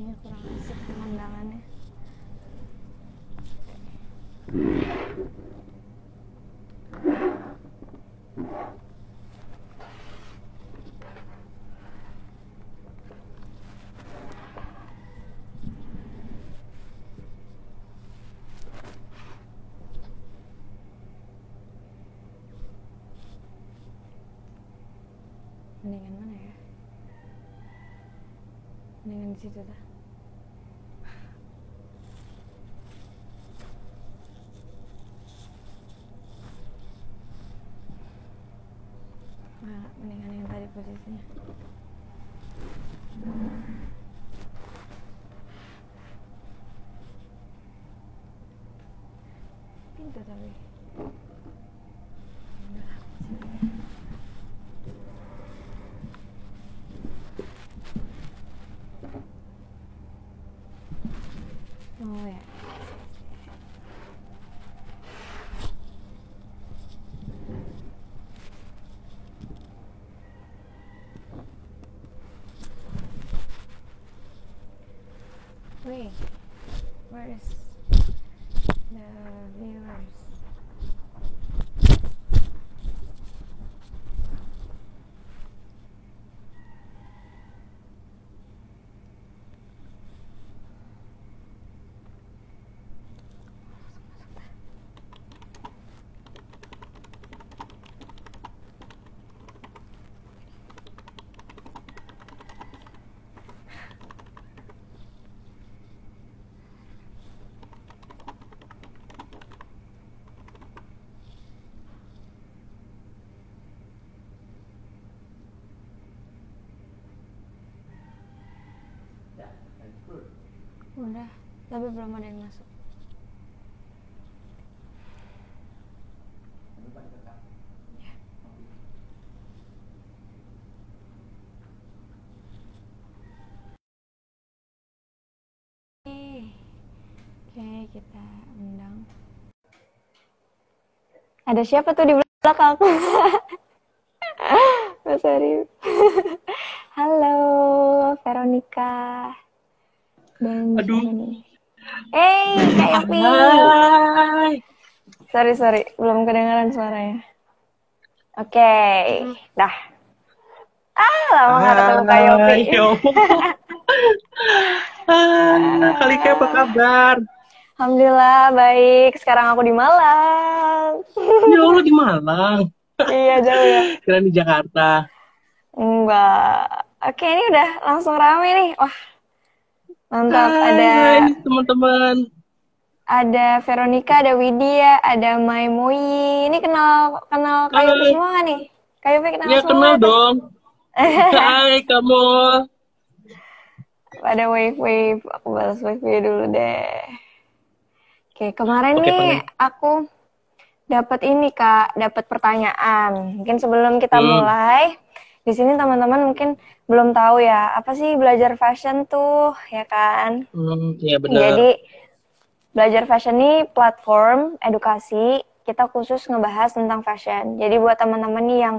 kayaknya kurang asik pemandangannya. Mendingan mana ya? Mendingan di situ dah. Tadi posisinya Wait, where is the viewers? Udah, tapi belum ada yang masuk. Oke, kita undang. Ada siapa tuh di belakang? Mas Arif. Halo, Veronica. Aduh. Hey, Kak Yopi. Hai. Sorry, sorry. Belum kedengaran suaranya. Oke, dah. Ah, lama nggak ketemu Kak Yopi. Ah, Kalika apa kabar? Alhamdulillah, baik. Sekarang aku di Malang. Ya Allah di Malang. iya, jauh ya. Kira di Jakarta. Enggak. Oke, ini udah langsung rame nih. Wah, mantap. Hai, Ada teman-teman. ada Veronica, ada Widya, ada Mai Moyi. Ini kenal kenal Hai. semua nih? Yopi kenal Ya semua kenal dong. Hai kamu. Ada wave wave. Aku balas wave dulu deh. Oke, kemarin Oke, nih Pani. aku dapat ini Kak, dapat pertanyaan. Mungkin sebelum kita Hmm. mulai, di sini teman-teman mungkin belum tahu ya, apa sih belajar fashion tuh, ya kan? Hmm, ya benar. Jadi belajar fashion ini platform edukasi kita khusus ngebahas tentang fashion. Jadi buat teman-teman nih yang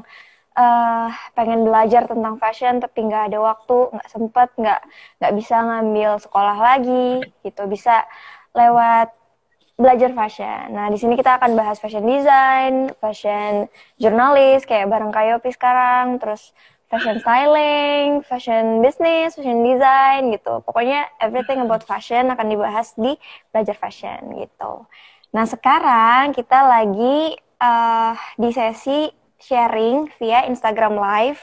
eh, pengen belajar tentang fashion tapi nggak ada waktu, nggak sempet, nggak nggak bisa ngambil sekolah lagi, gitu bisa lewat belajar fashion. Nah di sini kita akan bahas fashion design, fashion jurnalis kayak bareng Kayopi sekarang, terus fashion styling, fashion business, fashion design gitu. Pokoknya everything about fashion akan dibahas di belajar fashion gitu. Nah sekarang kita lagi eh, di sesi sharing via Instagram Live.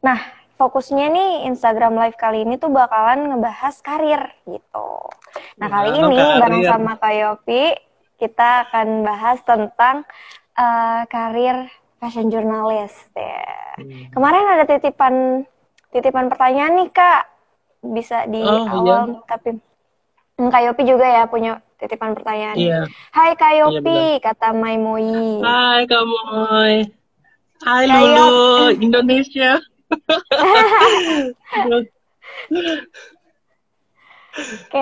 Nah fokusnya nih Instagram Live kali ini tuh bakalan ngebahas karir gitu. Nah kali Wow, ini bareng sama Kak Yopi kita akan bahas tentang eh, karir fashion journalist ya. Hmm. Kemarin ada titipan titipan pertanyaan nih Kak. Bisa di Oh, awal tapi Hmm, Kak Yopi juga ya punya titipan pertanyaan. Iya. Hai Kak Iya, kata Mai Moi. Hai kamu. Hai Kayak- Lulu, Indonesia. Oke,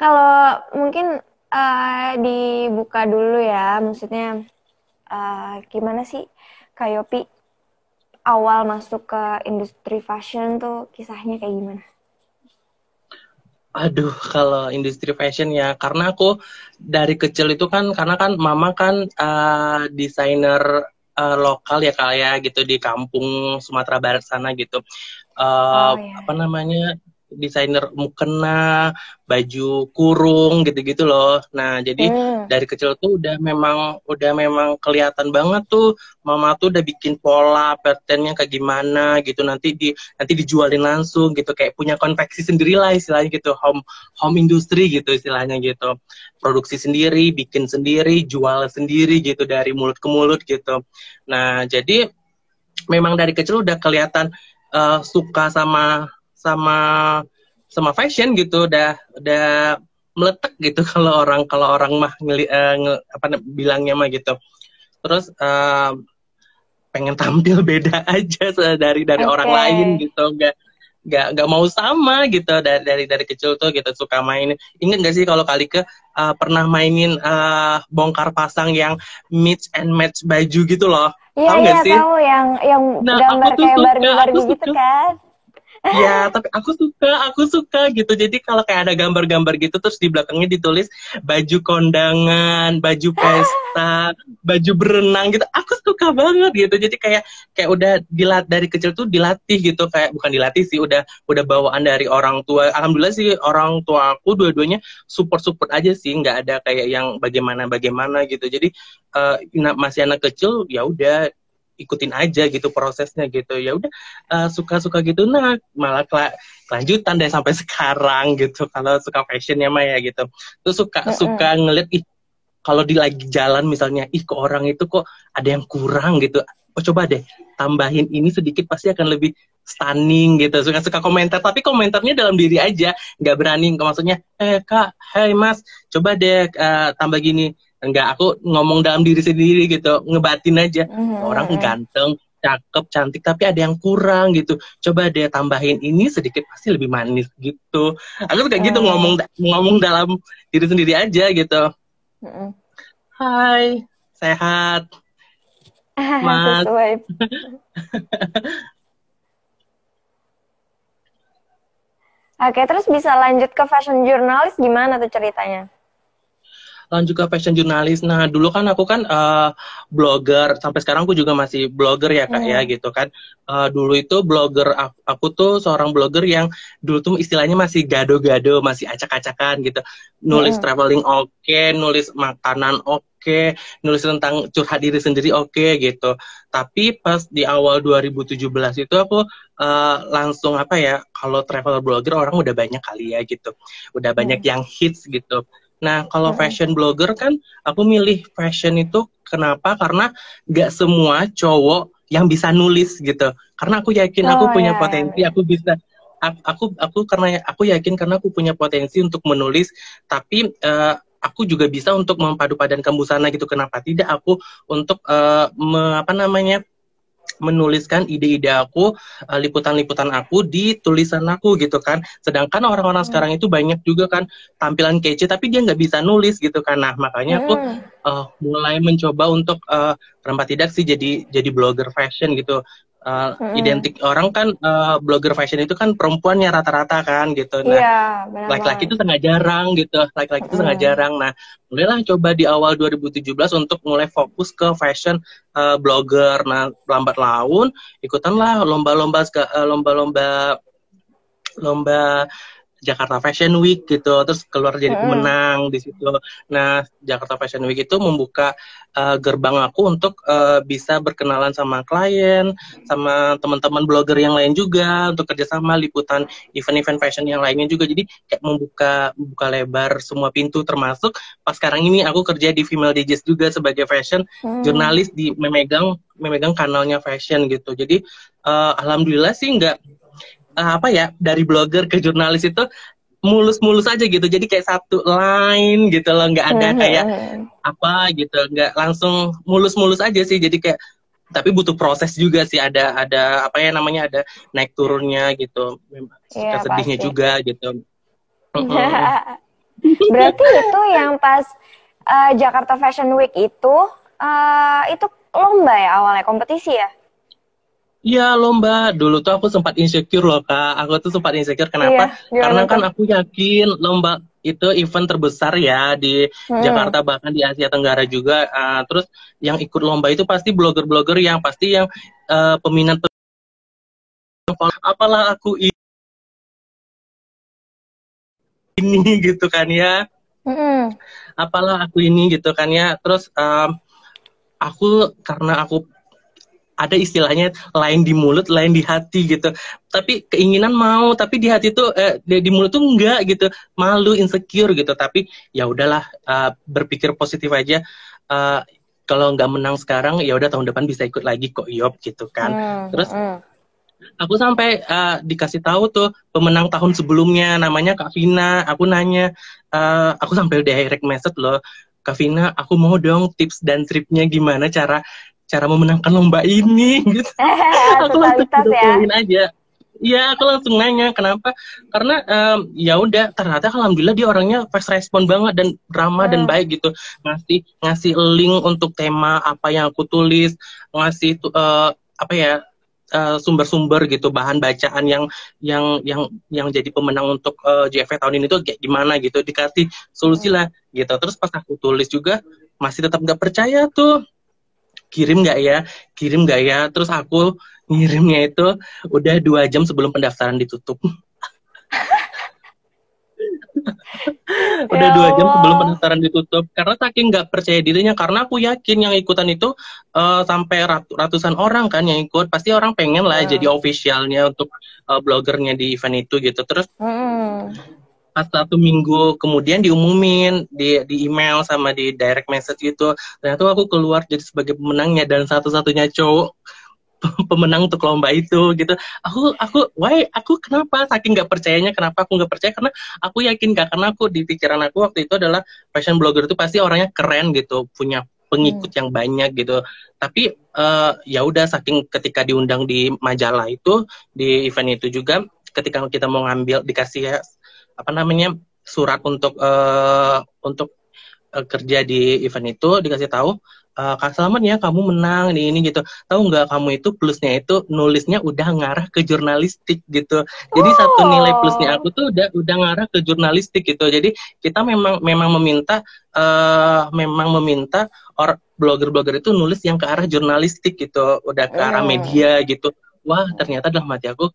kalau mungkin eh, dibuka dulu ya, maksudnya eh, gimana sih Kak Yopi awal masuk ke industri fashion tuh kisahnya kayak gimana? Aduh, kalau industri fashion ya, karena aku dari kecil itu kan, karena kan mama kan eh, desainer eh, lokal ya kak ya, gitu di kampung Sumatera Barat sana gitu. Eh, Oh, iya. Apa namanya? Desainer mukena, baju kurung gitu-gitu loh. Nah, jadi hmm. dari kecil tuh udah memang udah memang kelihatan banget tuh mama tuh udah bikin pola patternnya kayak gimana gitu. Nanti di nanti dijualin langsung gitu. Kayak punya konveksi sendiri lah istilahnya gitu. Home home industry gitu istilahnya gitu. Produksi sendiri bikin sendiri jual sendiri gitu dari mulut ke mulut gitu. Nah jadi memang dari kecil udah kelihatan uh, suka sama sama sama fashion gitu udah udah meletak gitu kalau orang kalau orang mah ngeli, uh, nge, apa bilangnya mah gitu. Terus uh, pengen tampil beda aja dari dari okay. orang lain gitu. Enggak nggak nggak mau sama gitu dari dari dari kecil tuh gitu suka main. Inget gak sih kalau kali ke uh, pernah mainin uh, bongkar pasang yang mix and match baju gitu loh? Iya, iya, tahu yang yang nah, gambar kayak Barbie-Barbie gitu kan. Ya, tapi aku suka, aku suka gitu. Jadi kalau kayak ada gambar-gambar gitu terus di belakangnya ditulis baju kondangan, baju pesta, baju berenang gitu. Aku suka banget gitu. Jadi kayak kayak udah dilat dari kecil tuh dilatih gitu kayak bukan dilatih sih, udah udah bawaan dari orang tua. Alhamdulillah sih orang tua aku dua-duanya support-support aja sih, nggak ada kayak yang bagaimana-bagaimana gitu. Jadi uh, masih anak kecil ya udah ikutin aja gitu prosesnya gitu. Ya udah uh, suka-suka gitu nah malah kela kelanjutan deh sampai sekarang gitu. Kalau suka fashionnya mah ya gitu. Tuh suka mm -hmm. suka ngeliat ih kalau di lagi jalan misalnya ih ke orang itu kok ada yang kurang gitu. Oh coba deh tambahin ini sedikit pasti akan lebih stunning gitu. Suka suka komentar tapi komentarnya dalam diri aja. Nggak berani maksudnya eh kak hai mas coba deh uh, tambah gini enggak aku ngomong dalam diri sendiri gitu ngebatin aja. Mm-hmm. orang ganteng cakep cantik tapi ada yang kurang gitu. Coba deh tambahin ini sedikit pasti lebih manis gitu. Aku kayak gitu ngomong ngomong dalam diri sendiri aja gitu. Mm-hmm. Hai sehat. Mas. Oke, terus bisa lanjut ke fashion jurnalis gimana tuh ceritanya? Lanjut ke fashion jurnalis. Nah, dulu kan aku kan uh, blogger, sampai sekarang aku juga masih blogger ya kak ya, hmm. ya gitu kan. Uh, dulu itu blogger aku, aku tuh seorang blogger yang dulu tuh istilahnya masih gado-gado, masih acak-acakan gitu. Nulis hmm. traveling oke, okay, nulis makanan oke, okay, nulis tentang curhat diri sendiri oke okay, gitu. Tapi pas di awal 2017 itu aku uh, langsung apa ya, kalau travel blogger orang udah banyak kali ya gitu. Udah banyak hmm. yang hits gitu Nah, kalau fashion blogger kan aku milih fashion itu kenapa? Karena gak semua cowok yang bisa nulis gitu. Karena aku yakin oh, aku punya yeah. potensi, aku bisa aku aku karena aku yakin karena aku punya potensi untuk menulis, tapi uh, aku juga bisa untuk mempadu padankan busana gitu. Kenapa tidak aku untuk uh, me, apa namanya? Menuliskan ide-ide aku, uh, liputan-liputan aku di tulisan aku gitu kan. Sedangkan orang-orang hmm. sekarang itu banyak juga kan tampilan kece tapi dia nggak bisa nulis gitu kan. Nah makanya aku hmm. uh, mulai mencoba untuk uh, tidak sih jadi jadi blogger fashion gitu uh, mm-hmm. identik orang kan uh, blogger fashion itu kan perempuannya rata-rata kan gitu. Nah, yeah, laki-laki itu sangat jarang gitu. Laki-laki itu mm. sangat jarang. Nah, mulailah coba di awal 2017 untuk mulai fokus ke fashion uh, blogger. Nah, lambat laun ikutanlah lomba-lomba lomba-lomba lomba Jakarta Fashion Week gitu terus keluar jadi pemenang di situ. Nah Jakarta Fashion Week itu membuka uh, gerbang aku untuk uh, bisa berkenalan sama klien sama teman-teman blogger yang lain juga untuk kerjasama liputan event-event fashion yang lainnya juga. Jadi kayak membuka membuka lebar semua pintu termasuk pas sekarang ini aku kerja di Female Digest juga sebagai fashion hmm. jurnalis di memegang memegang kanalnya fashion gitu. Jadi uh, alhamdulillah sih nggak uh, apa ya dari blogger ke jurnalis itu mulus-mulus aja gitu. Jadi kayak satu line gitu loh nggak ada hmm, kayak hmm. apa gitu nggak langsung mulus-mulus aja sih. Jadi kayak tapi butuh proses juga sih. Ada ada apa ya namanya ada naik turunnya gitu. Ya, sedihnya pasti. juga gitu. Berarti itu yang pas uh, Jakarta Fashion Week itu uh, itu lomba ya awalnya kompetisi ya Iya lomba dulu tuh aku sempat insecure loh kak. Aku tuh sempat insecure kenapa? Iya, Karena kan aku yakin lomba itu event terbesar ya di hmm. Jakarta bahkan di Asia Tenggara juga. Uh, terus yang ikut lomba itu pasti blogger-blogger yang pasti yang uh, peminat. Apalah aku ini gitu kan ya Mm-mm. apalah aku ini gitu kan ya terus um, aku karena aku ada istilahnya lain di mulut lain di hati gitu. Tapi keinginan mau tapi di hati tuh eh, di, di mulut tuh enggak gitu. Malu insecure gitu. Tapi ya udahlah uh, berpikir positif aja. Uh, kalau nggak menang sekarang ya udah tahun depan bisa ikut lagi kok Yop gitu kan. Mm, terus mm. aku sampai uh, dikasih tahu tuh pemenang tahun sebelumnya namanya Kak Vina. Aku nanya uh, aku sampai direct message loh Kak Vina aku mau dong tips dan triknya gimana cara cara memenangkan lomba ini gitu aku langsung ya aja Iya, aku langsung nanya kenapa? Karena em, ya udah ternyata alhamdulillah dia orangnya fast respon banget dan ramah dan Hmm. baik gitu. Ngasih ngasih link untuk tema apa yang aku tulis, ngasih eh, apa ya eh, sumber-sumber gitu bahan bacaan yang yang yang yang jadi pemenang untuk eh, JFE tahun ini tuh kayak gimana gitu dikasih solusi lah gitu. Terus pas aku tulis juga masih tetap nggak percaya tuh kirim nggak ya kirim nggak ya terus aku ngirimnya itu udah dua jam sebelum pendaftaran ditutup udah Ya dua jam sebelum Allah. pendaftaran ditutup karena saking nggak percaya dirinya karena aku yakin yang ikutan itu eh, sampai rat- ratusan orang kan yang ikut pasti orang pengen lah Hmm. jadi officialnya untuk eh, blogernya di event itu gitu terus Mm-mm. Pas satu minggu kemudian diumumin di di email sama di direct message gitu. Ternyata aku keluar jadi sebagai pemenangnya dan satu-satunya cowok pemenang untuk lomba itu gitu. Aku aku why aku kenapa? Saking nggak percayanya kenapa aku nggak percaya? Karena aku yakin kak karena aku di pikiran aku waktu itu adalah fashion blogger itu pasti orangnya keren gitu punya pengikut yang banyak gitu. Tapi eh, ya udah saking ketika diundang di majalah itu di event itu juga ketika kita mau ngambil dikasih ya, apa namanya surat untuk eh, untuk eh, kerja di event itu dikasih tahu eh, Kak Selamat ya kamu menang di ini gitu. Tahu nggak kamu itu plusnya itu nulisnya udah ngarah ke jurnalistik gitu. Jadi satu nilai plusnya aku tuh udah udah ngarah ke jurnalistik gitu. Jadi kita memang memang meminta eh memang meminta or blogger-blogger itu nulis yang ke arah jurnalistik gitu, udah ke arah Hmm. media gitu. Wah ternyata dalam hati aku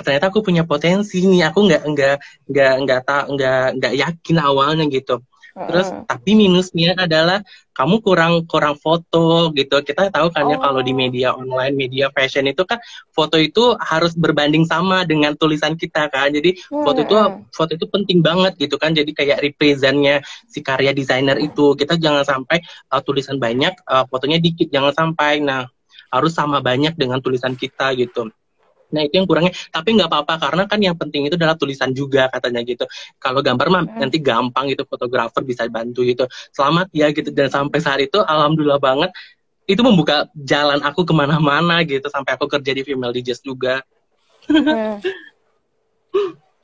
ternyata aku punya potensi nih. Aku nggak nggak nggak nggak tak nggak nggak yakin awalnya gitu. Terus Mm-mm. tapi minusnya adalah kamu kurang kurang foto gitu. Kita tahu kan ya Oh. kalau di media online, media fashion itu kan foto itu harus berbanding sama dengan tulisan kita kan. Jadi foto itu Mm-mm. foto itu penting banget gitu kan. Jadi kayak representnya si karya desainer itu. Kita jangan sampai uh, tulisan banyak, uh, fotonya dikit jangan sampai. Nah, harus sama banyak dengan tulisan kita gitu. Nah itu yang kurangnya, tapi nggak apa-apa karena kan yang penting itu adalah tulisan juga katanya gitu. Kalau gambar mah nanti gampang gitu, fotografer bisa bantu gitu. Selamat ya gitu dan sampai saat itu alhamdulillah banget itu membuka jalan aku ke mana-mana gitu sampai aku kerja di female DJs juga. Hmm.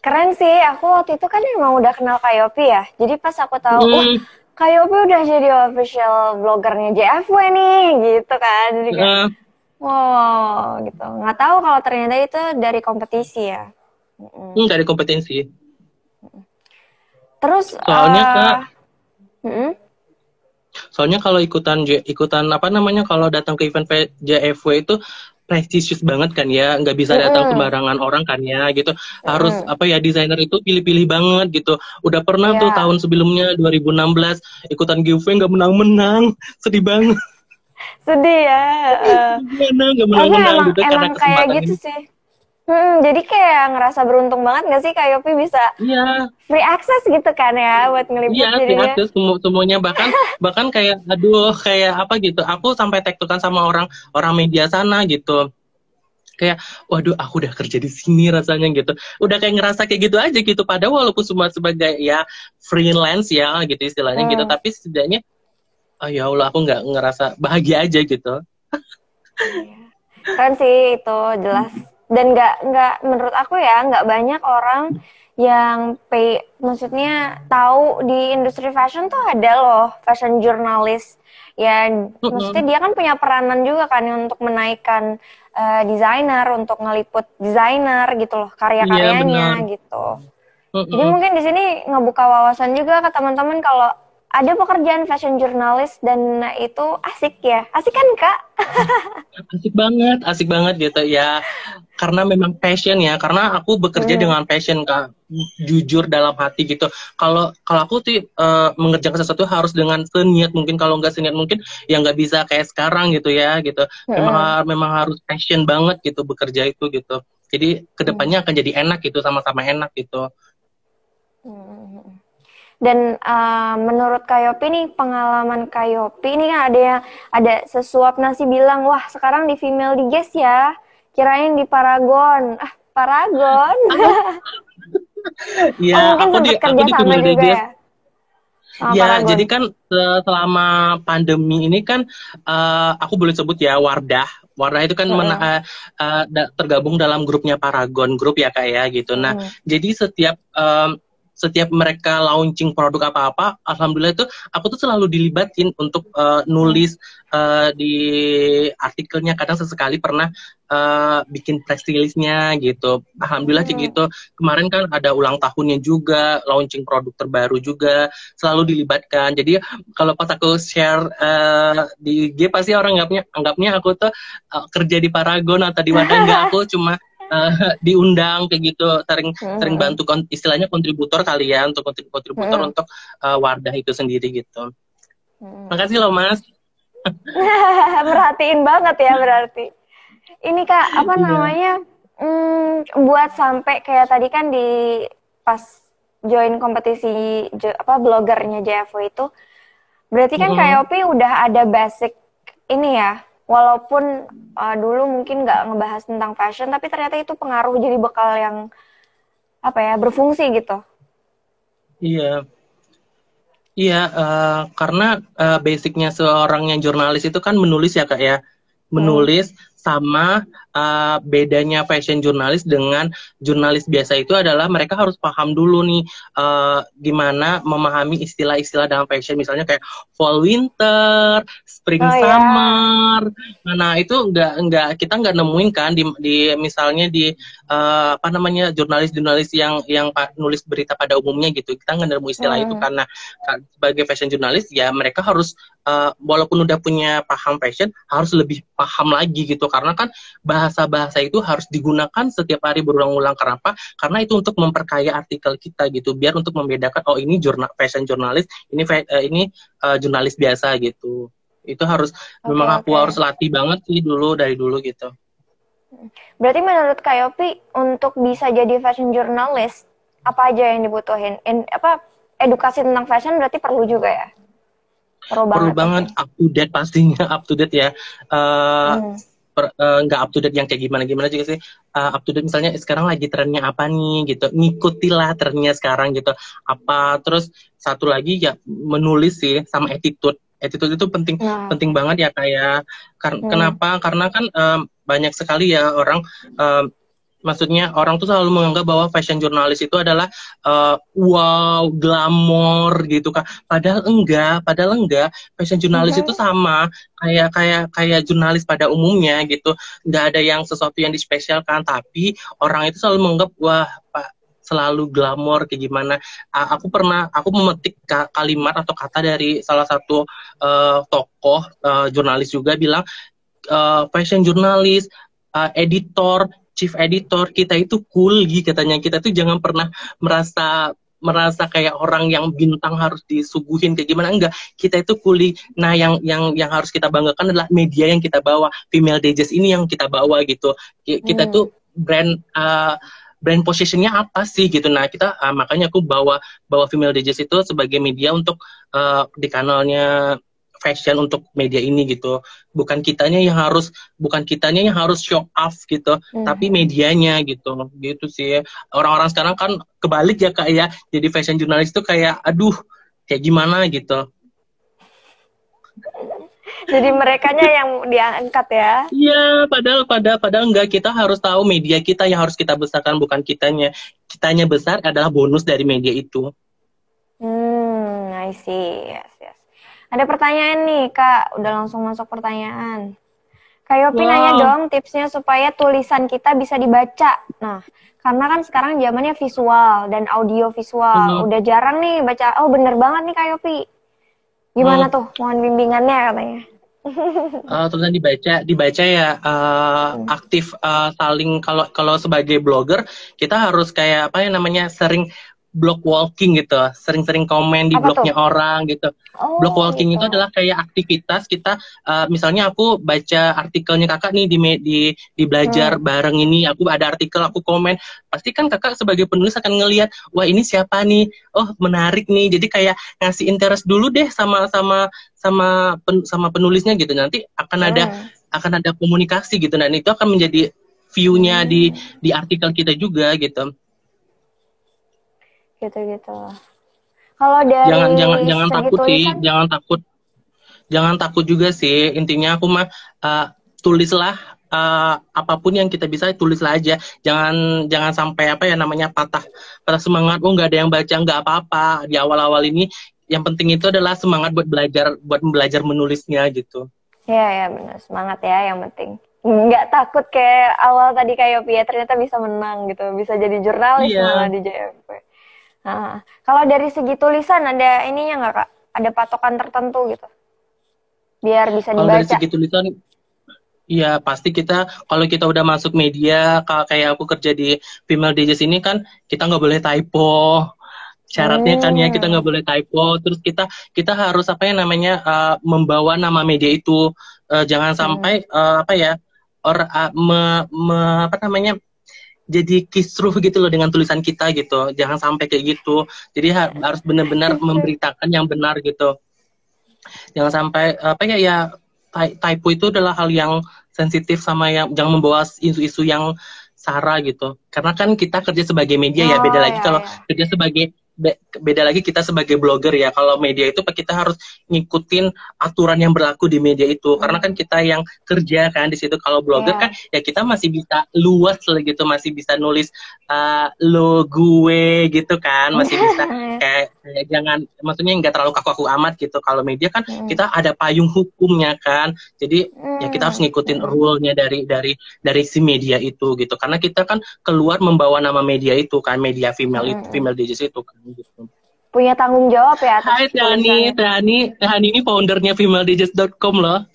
Keren sih, aku waktu itu kan emang udah kenal Kak Yopi ya. Jadi pas aku tahu, Hmm, Kak Yopi udah jadi official bloggernya JFW nih, gitu kan. Jadi kayak, eh, wow, gitu. Nggak tahu kalau ternyata itu dari kompetisi ya. Hmm, dari kompetensi. Terus, Soalnya, eh, Kak, mm-mm. Soalnya kalau ikutan ikutan apa namanya kalau datang ke event JFW itu prestisius banget kan ya, nggak bisa datang Mm-mm. sembarangan orang kan ya gitu. Harus Mm-mm. apa ya desainer itu pilih-pilih banget gitu. Udah pernah tuh Iya. tahun sebelumnya 2016 ikutan giveaway nggak menang-menang, sedih banget. Sedih ya. eh. Gimana nggak emang, gitu emang kayak gitu ini. sih. Hmm, jadi kayak ngerasa beruntung banget gak sih Kak Yopi bisa Iya, free access gitu kan ya buat ngeliput iya sih jadinya. akses semu- semuanya bahkan bahkan kayak aduh kayak apa gitu. Aku sampai tektokan sama orang orang media sana gitu. kayak waduh aku udah kerja di sini rasanya gitu udah kayak ngerasa kayak gitu aja gitu padahal walaupun semua sebagai ya freelance ya gitu istilahnya gitu Hmm. tapi setidaknya oh ya Allah aku nggak ngerasa bahagia aja gitu Iya. Keren sih itu jelas. Dan nggak nggak menurut aku ya nggak banyak orang yang pay maksudnya tahu di industri fashion tuh ada loh fashion jurnalis. Ya maksudnya dia kan punya peranan juga kan untuk menaikkan eh, desainer, untuk ngeliput desainer gitu loh karya-karyanya benar. gitu. Mm-mm. Jadi mungkin di sini ngebuka wawasan juga ke teman-teman kalau ada pekerjaan fashion journalist dan itu asik ya. Asik kan, Kak? asik banget, asik banget gitu ya. Karena memang passion ya, karena aku bekerja hmm. dengan passion, Kak. Jujur dalam hati gitu. Kalau kalau aku sih uh, mengerjakan sesuatu harus dengan seniat mungkin kalau nggak seniat mungkin ya nggak bisa kayak sekarang gitu ya gitu. Memang hmm. memang harus passion banget gitu bekerja itu gitu. Jadi ke depannya hmm. akan jadi enak gitu, sama-sama enak gitu. Hmm. Dan uh, menurut Kayopi nih pengalaman Kayopi ini kan ada yang ada sesuap nasi bilang wah sekarang di female di guest ya kirain di Paragon ah Paragon. Iya, oh, aku di aku di female di guest. Ya, ya jadi kan selama pandemi ini kan uh, aku boleh sebut ya Wardah. Wardah itu kan hmm. mena, uh, uh, tergabung dalam grupnya Paragon grup ya kak ya gitu. Nah, hmm. jadi setiap um, setiap mereka launching produk apa-apa, alhamdulillah itu aku tuh selalu dilibatin untuk uh, nulis uh, di artikelnya. Kadang sesekali pernah uh, bikin press release-nya gitu. Alhamdulillah kayak hmm. gitu. Kemarin kan ada ulang tahunnya juga, launching produk terbaru juga, selalu dilibatkan. Jadi kalau pas aku share uh, di G pasti orang anggapnya anggapnya aku tuh uh, kerja di Paragon atau di mana enggak aku cuma uh, diundang kayak gitu sering hmm. sering bantu kon istilahnya kontributor kalian untuk kontributor hmm. untuk uh, Wardah itu sendiri gitu. Hmm. Makasih loh Mas. Perhatiin banget ya berarti. Ini Kak, apa iya. namanya? Hmm, buat sampai kayak tadi kan di pas join kompetisi jo, apa blogernya JFO itu berarti kan hmm. Kayopi udah ada basic ini ya walaupun uh, dulu mungkin nggak ngebahas tentang fashion tapi ternyata itu pengaruh jadi bekal yang apa ya berfungsi gitu. Iya. Iya uh, karena uh, basicnya seorang yang jurnalis itu kan menulis ya kak ya. Menulis hmm. sama uh, bedanya fashion jurnalis dengan jurnalis biasa itu adalah mereka harus paham dulu nih uh, gimana memahami istilah-istilah dalam fashion misalnya kayak fall winter, spring oh, iya. summer. Yeah. Nah, itu enggak enggak kita enggak nemuin kan di, di misalnya di uh, apa namanya jurnalis-jurnalis yang yang nulis berita pada umumnya gitu. Kita enggak nemu istilah hmm. itu karena sebagai fashion jurnalis ya mereka harus uh, walaupun udah punya paham fashion harus lebih paham lagi gitu. Karena kan bahasa-bahasa itu harus digunakan setiap hari berulang-ulang. Kenapa? Karena itu untuk memperkaya artikel kita gitu. Biar untuk membedakan oh ini jurnal fashion jurnalis ini uh, ini uh, jurnalis biasa gitu. Itu harus okay, memang aku harus latih banget sih dulu dari dulu gitu. Berarti menurut Kayopi untuk bisa jadi fashion jurnalis apa aja yang dibutuhin? In, apa edukasi tentang fashion berarti perlu juga ya perlu banget, perlu banget up to date pastinya up to date ya. Uh, hmm. Eh, nggak uh, up to date yang kayak gimana gimana juga sih. Uh, up to date misalnya sekarang lagi trennya apa nih gitu. Ngikutilah trennya sekarang gitu. Apa terus satu lagi ya menulis sih sama attitude. Attitude itu penting nah. penting banget ya kayak Kar hmm. kenapa? Karena kan um, banyak sekali ya orang um, maksudnya orang tuh selalu menganggap bahwa fashion jurnalis itu adalah uh, wow glamor gitu kan padahal enggak padahal enggak. Fashion jurnalis okay. itu sama. Kayak kayak kayak jurnalis pada umumnya gitu. Nggak ada yang sesuatu yang dispesialkan. Tapi orang itu selalu menganggap wah pak selalu glamor kayak gimana? Aku pernah aku memetik kalimat atau kata dari salah satu uh, tokoh uh, jurnalis juga bilang uh, fashion jurnalis uh, editor chief editor kita itu cool gitu katanya. Kita tuh jangan pernah merasa merasa kayak orang yang bintang harus disuguhin kayak gimana. Enggak. Kita itu kuli nah yang yang yang harus kita banggakan adalah media yang kita bawa. Female digest ini yang kita bawa gitu. Kita hmm. tuh brand uh, brand positionnya apa sih gitu. Nah kita uh, makanya aku bawa bawa female digest itu sebagai media untuk uh, di kanalnya fashion untuk media ini gitu. Bukan kitanya yang harus bukan kitanya yang harus show off gitu hmm. tapi medianya gitu. Gitu sih. Orang-orang sekarang kan kebalik ya kak ya. Jadi fashion jurnalis itu kayak aduh kayak gimana? gitu. Jadi mereka yang diangkat ya? Iya padahal pada padahal enggak. Kita harus tahu media kita yang harus kita besarkan bukan kitanya. Kitanya besar adalah bonus dari media itu. Hmm I see. yes ada pertanyaan nih, Kak. Udah langsung masuk pertanyaan. Kak Yopi wow. nanya dong tipsnya supaya tulisan kita bisa dibaca. Nah, karena kan sekarang zamannya visual dan audio visual. Mm. Udah jarang nih baca. Oh, bener banget nih Kak Yopi. Gimana hmm. tuh? Mohon bimbingannya katanya. uh, tulisan dibaca dibaca ya uh, hmm. aktif uh, saling kalau kalau sebagai blogger kita harus kayak apa ya namanya sering blog walking gitu, sering-sering komen di Apa blognya tuh? orang gitu. Oh, blog walking gitu. itu adalah kayak aktivitas kita, uh, misalnya aku baca artikelnya kakak nih di di di belajar hmm. bareng ini, aku ada artikel aku komen, pasti kan kakak sebagai penulis akan ngelihat, wah ini siapa nih, oh menarik nih, jadi kayak ngasih interest dulu deh sama sama sama pen, sama penulisnya gitu, nanti akan ada hmm. akan ada komunikasi gitu, dan itu akan menjadi view-nya hmm. di di artikel kita juga gitu gitu-gitu. Kalau dari jangan jangan jangan takut tulisan, sih, jangan takut, jangan takut juga sih. Intinya aku mah uh, tulislah uh, apa pun yang kita bisa tulislah aja. Jangan jangan sampai apa ya namanya patah patah semangat. Oh nggak ada yang baca nggak apa-apa di awal-awal ini. Yang penting itu adalah semangat buat belajar buat belajar menulisnya gitu. Iya ya benar semangat ya yang penting nggak takut kayak awal tadi kayak Yopi ya ternyata bisa menang gitu bisa jadi jurnalis iya. malah di JMP Nah, kalau dari segi tulisan ada ininya nggak kak? Ada patokan tertentu gitu? Biar bisa dibaca. Kalau dari segi tulisan, Iya pasti kita kalau kita udah masuk media kayak aku kerja di female digest ini kan kita nggak boleh typo syaratnya hmm. kan ya kita nggak boleh typo terus kita kita harus apa ya namanya uh, membawa nama media itu uh, jangan sampai hmm. uh, apa ya or uh, me, me, apa namanya jadi kisruh gitu loh dengan tulisan kita gitu. Jangan sampai kayak gitu. Jadi harus benar-benar memberitakan yang benar gitu. Jangan sampai apa ya ya typo itu adalah hal yang sensitif sama yang jangan membawa isu-isu yang sara gitu. Karena kan kita kerja sebagai media oh, ya beda lagi ya, kalau ya. kerja sebagai beda lagi kita sebagai blogger ya kalau media itu kita harus ngikutin aturan yang berlaku di media itu hmm. karena kan kita yang kerja kan di situ kalau blogger yeah. kan ya kita masih bisa luas lah gitu masih bisa nulis uh, lo gue gitu kan masih bisa kayak, kayak jangan maksudnya nggak terlalu kaku-kaku amat gitu kalau media kan hmm. kita ada payung hukumnya kan jadi hmm. ya kita harus hmm. ngikutin rule-nya dari dari dari si media itu gitu karena kita kan keluar membawa nama media itu kan media female hmm. itu female digits itu kan gitu. Punya tanggung jawab ya Hai Tani, Tani, Tani ini foundernya femaledigits.com loh.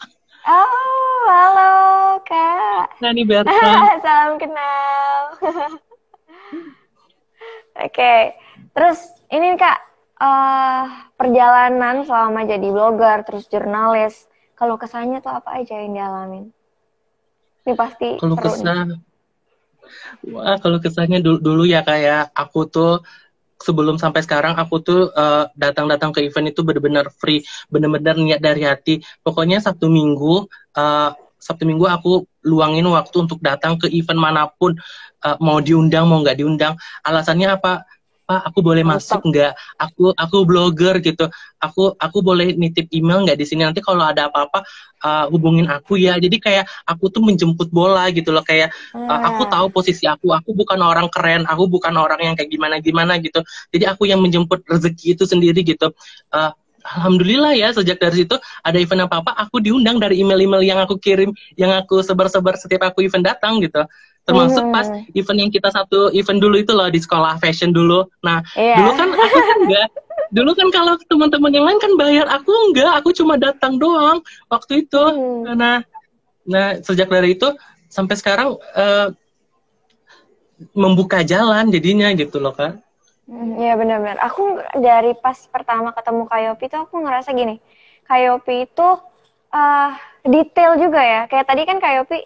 Oh, halo Kak. Tani Berta. Salam kenal. Oke, okay. terus ini Kak, uh, perjalanan selama jadi blogger, terus jurnalis, kalau kesannya tuh apa aja yang dialamin? Ini pasti kalau kesan, wah kalau kesannya dulu, dulu ya kayak aku tuh sebelum sampai sekarang aku tuh uh, datang-datang ke event itu benar-benar free, benar-benar niat dari hati. Pokoknya Sabtu Minggu, uh, Sabtu Minggu aku luangin waktu untuk datang ke event mana pun, uh, mau diundang mau nggak diundang. Alasannya apa? Pak, aku boleh masuk nggak? Aku aku blogger gitu. Aku aku boleh nitip email nggak di sini nanti kalau ada apa-apa uh, hubungin aku ya. Jadi kayak aku tuh menjemput bola gitu loh kayak uh, aku tahu posisi aku. Aku bukan orang keren, aku bukan orang yang kayak gimana-gimana gitu. Jadi aku yang menjemput rezeki itu sendiri gitu. Uh, Alhamdulillah ya sejak dari situ ada event apa apa aku diundang dari email-email yang aku kirim yang aku sebar-sebar setiap aku event datang gitu termasuk hmm. pas event yang kita satu event dulu itu loh di sekolah fashion dulu nah yeah. dulu kan aku kan enggak dulu kan kalau teman-teman yang lain kan bayar aku enggak aku cuma datang doang waktu itu hmm. nah nah sejak dari itu sampai sekarang uh, membuka jalan jadinya gitu loh kan Iya hmm, benar-benar. Aku dari pas pertama ketemu Kayopi itu aku ngerasa gini, Kayopi itu uh, detail juga ya. Kayak tadi kan Kayopi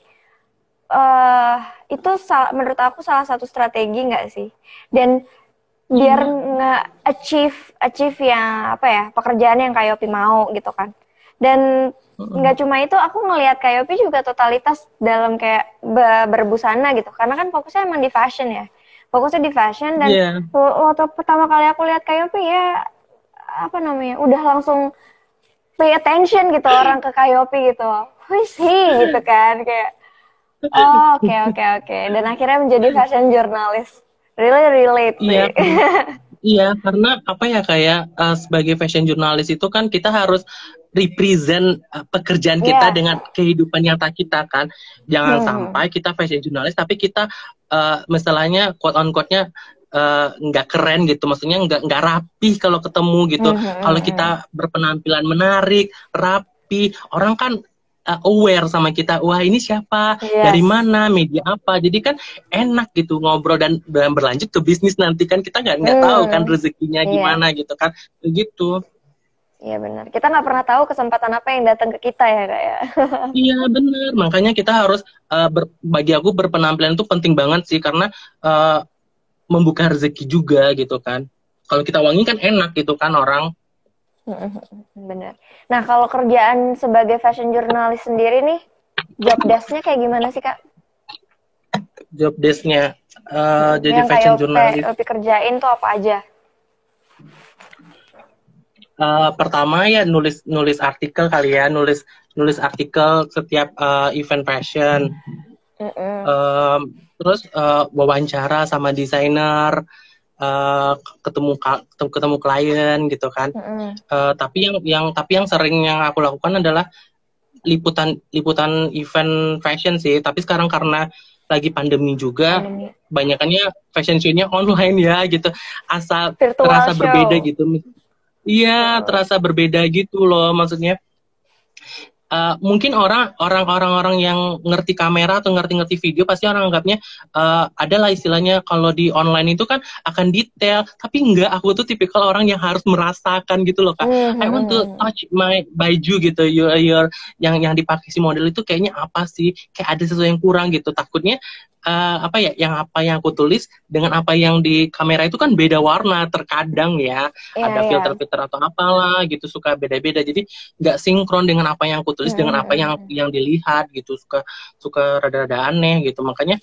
uh, itu menurut aku salah satu strategi nggak sih dan biar hmm. nggak achieve achieve yang apa ya pekerjaan yang Kayopi mau gitu kan dan nggak hmm. cuma itu aku ngelihat Kayopi juga totalitas dalam kayak berbusana gitu karena kan fokusnya emang di fashion ya fokusnya di fashion dan yeah. waktu pertama kali aku lihat Kayopi ya apa namanya udah langsung pay attention gitu orang ke Kayopi gitu who is he gitu kan kayak Oh, oke oke oke. Dan akhirnya menjadi fashion journalist. Really relate Iya. iya, karena apa ya kayak uh, sebagai fashion journalist itu kan kita harus represent uh, pekerjaan kita yeah. dengan kehidupan nyata kita kan. Jangan hmm. sampai kita fashion journalist tapi kita uh, misalnya quote on quote-nya nggak uh, keren gitu maksudnya nggak nggak rapi kalau ketemu gitu mm -hmm. kalau kita berpenampilan menarik rapi orang kan uh, aware sama kita wah ini siapa yes. dari mana media apa jadi kan enak gitu ngobrol dan, dan berlanjut ke bisnis nanti kan kita nggak nggak hmm. tahu kan rezekinya yeah. gimana gitu kan begitu Iya benar. Kita nggak pernah tahu kesempatan apa yang datang ke kita ya kak ya. iya benar. Makanya kita harus uh, ber, bagi aku berpenampilan itu penting banget sih karena uh, membuka rezeki juga gitu kan. Kalau kita wangi kan enak gitu kan orang. Benar. Nah, kalau kerjaan sebagai fashion journalist sendiri nih, job desk-nya kayak gimana sih, Kak? Job desk-nya uh, jadi fashion journalist. Yang kerjain tuh apa aja? Uh, pertama ya nulis nulis artikel kali ya, nulis nulis artikel setiap uh, event fashion. Mm -hmm. uh, terus uh, wawancara sama desainer uh, ketemu ketemu klien gitu kan. Mm-hmm. Uh, tapi yang yang tapi yang sering yang aku lakukan adalah liputan liputan event fashion sih. Tapi sekarang karena lagi pandemi juga, pandemi. banyakannya fashion show-nya online ya gitu. Asal Virtual terasa show. berbeda gitu. Iya, terasa berbeda gitu loh maksudnya uh, mungkin orang orang-orang orang yang ngerti kamera atau ngerti-ngerti video pasti orang anggapnya uh, adalah istilahnya kalau di online itu kan akan detail. Tapi enggak aku tuh tipikal orang yang harus merasakan gitu loh kak. Mm-hmm. I want to touch my baju gitu your, your yang yang dipakai si model itu kayaknya apa sih? Kayak ada sesuatu yang kurang gitu. Takutnya uh, apa ya yang apa yang aku tulis dengan apa yang di kamera itu kan beda warna terkadang ya. Yeah, ada iya. filter-filter atau apalah gitu suka beda-beda. Jadi nggak sinkron dengan apa yang aku tulis hmm. dengan apa yang yang dilihat gitu suka suka rada-rada aneh gitu. Makanya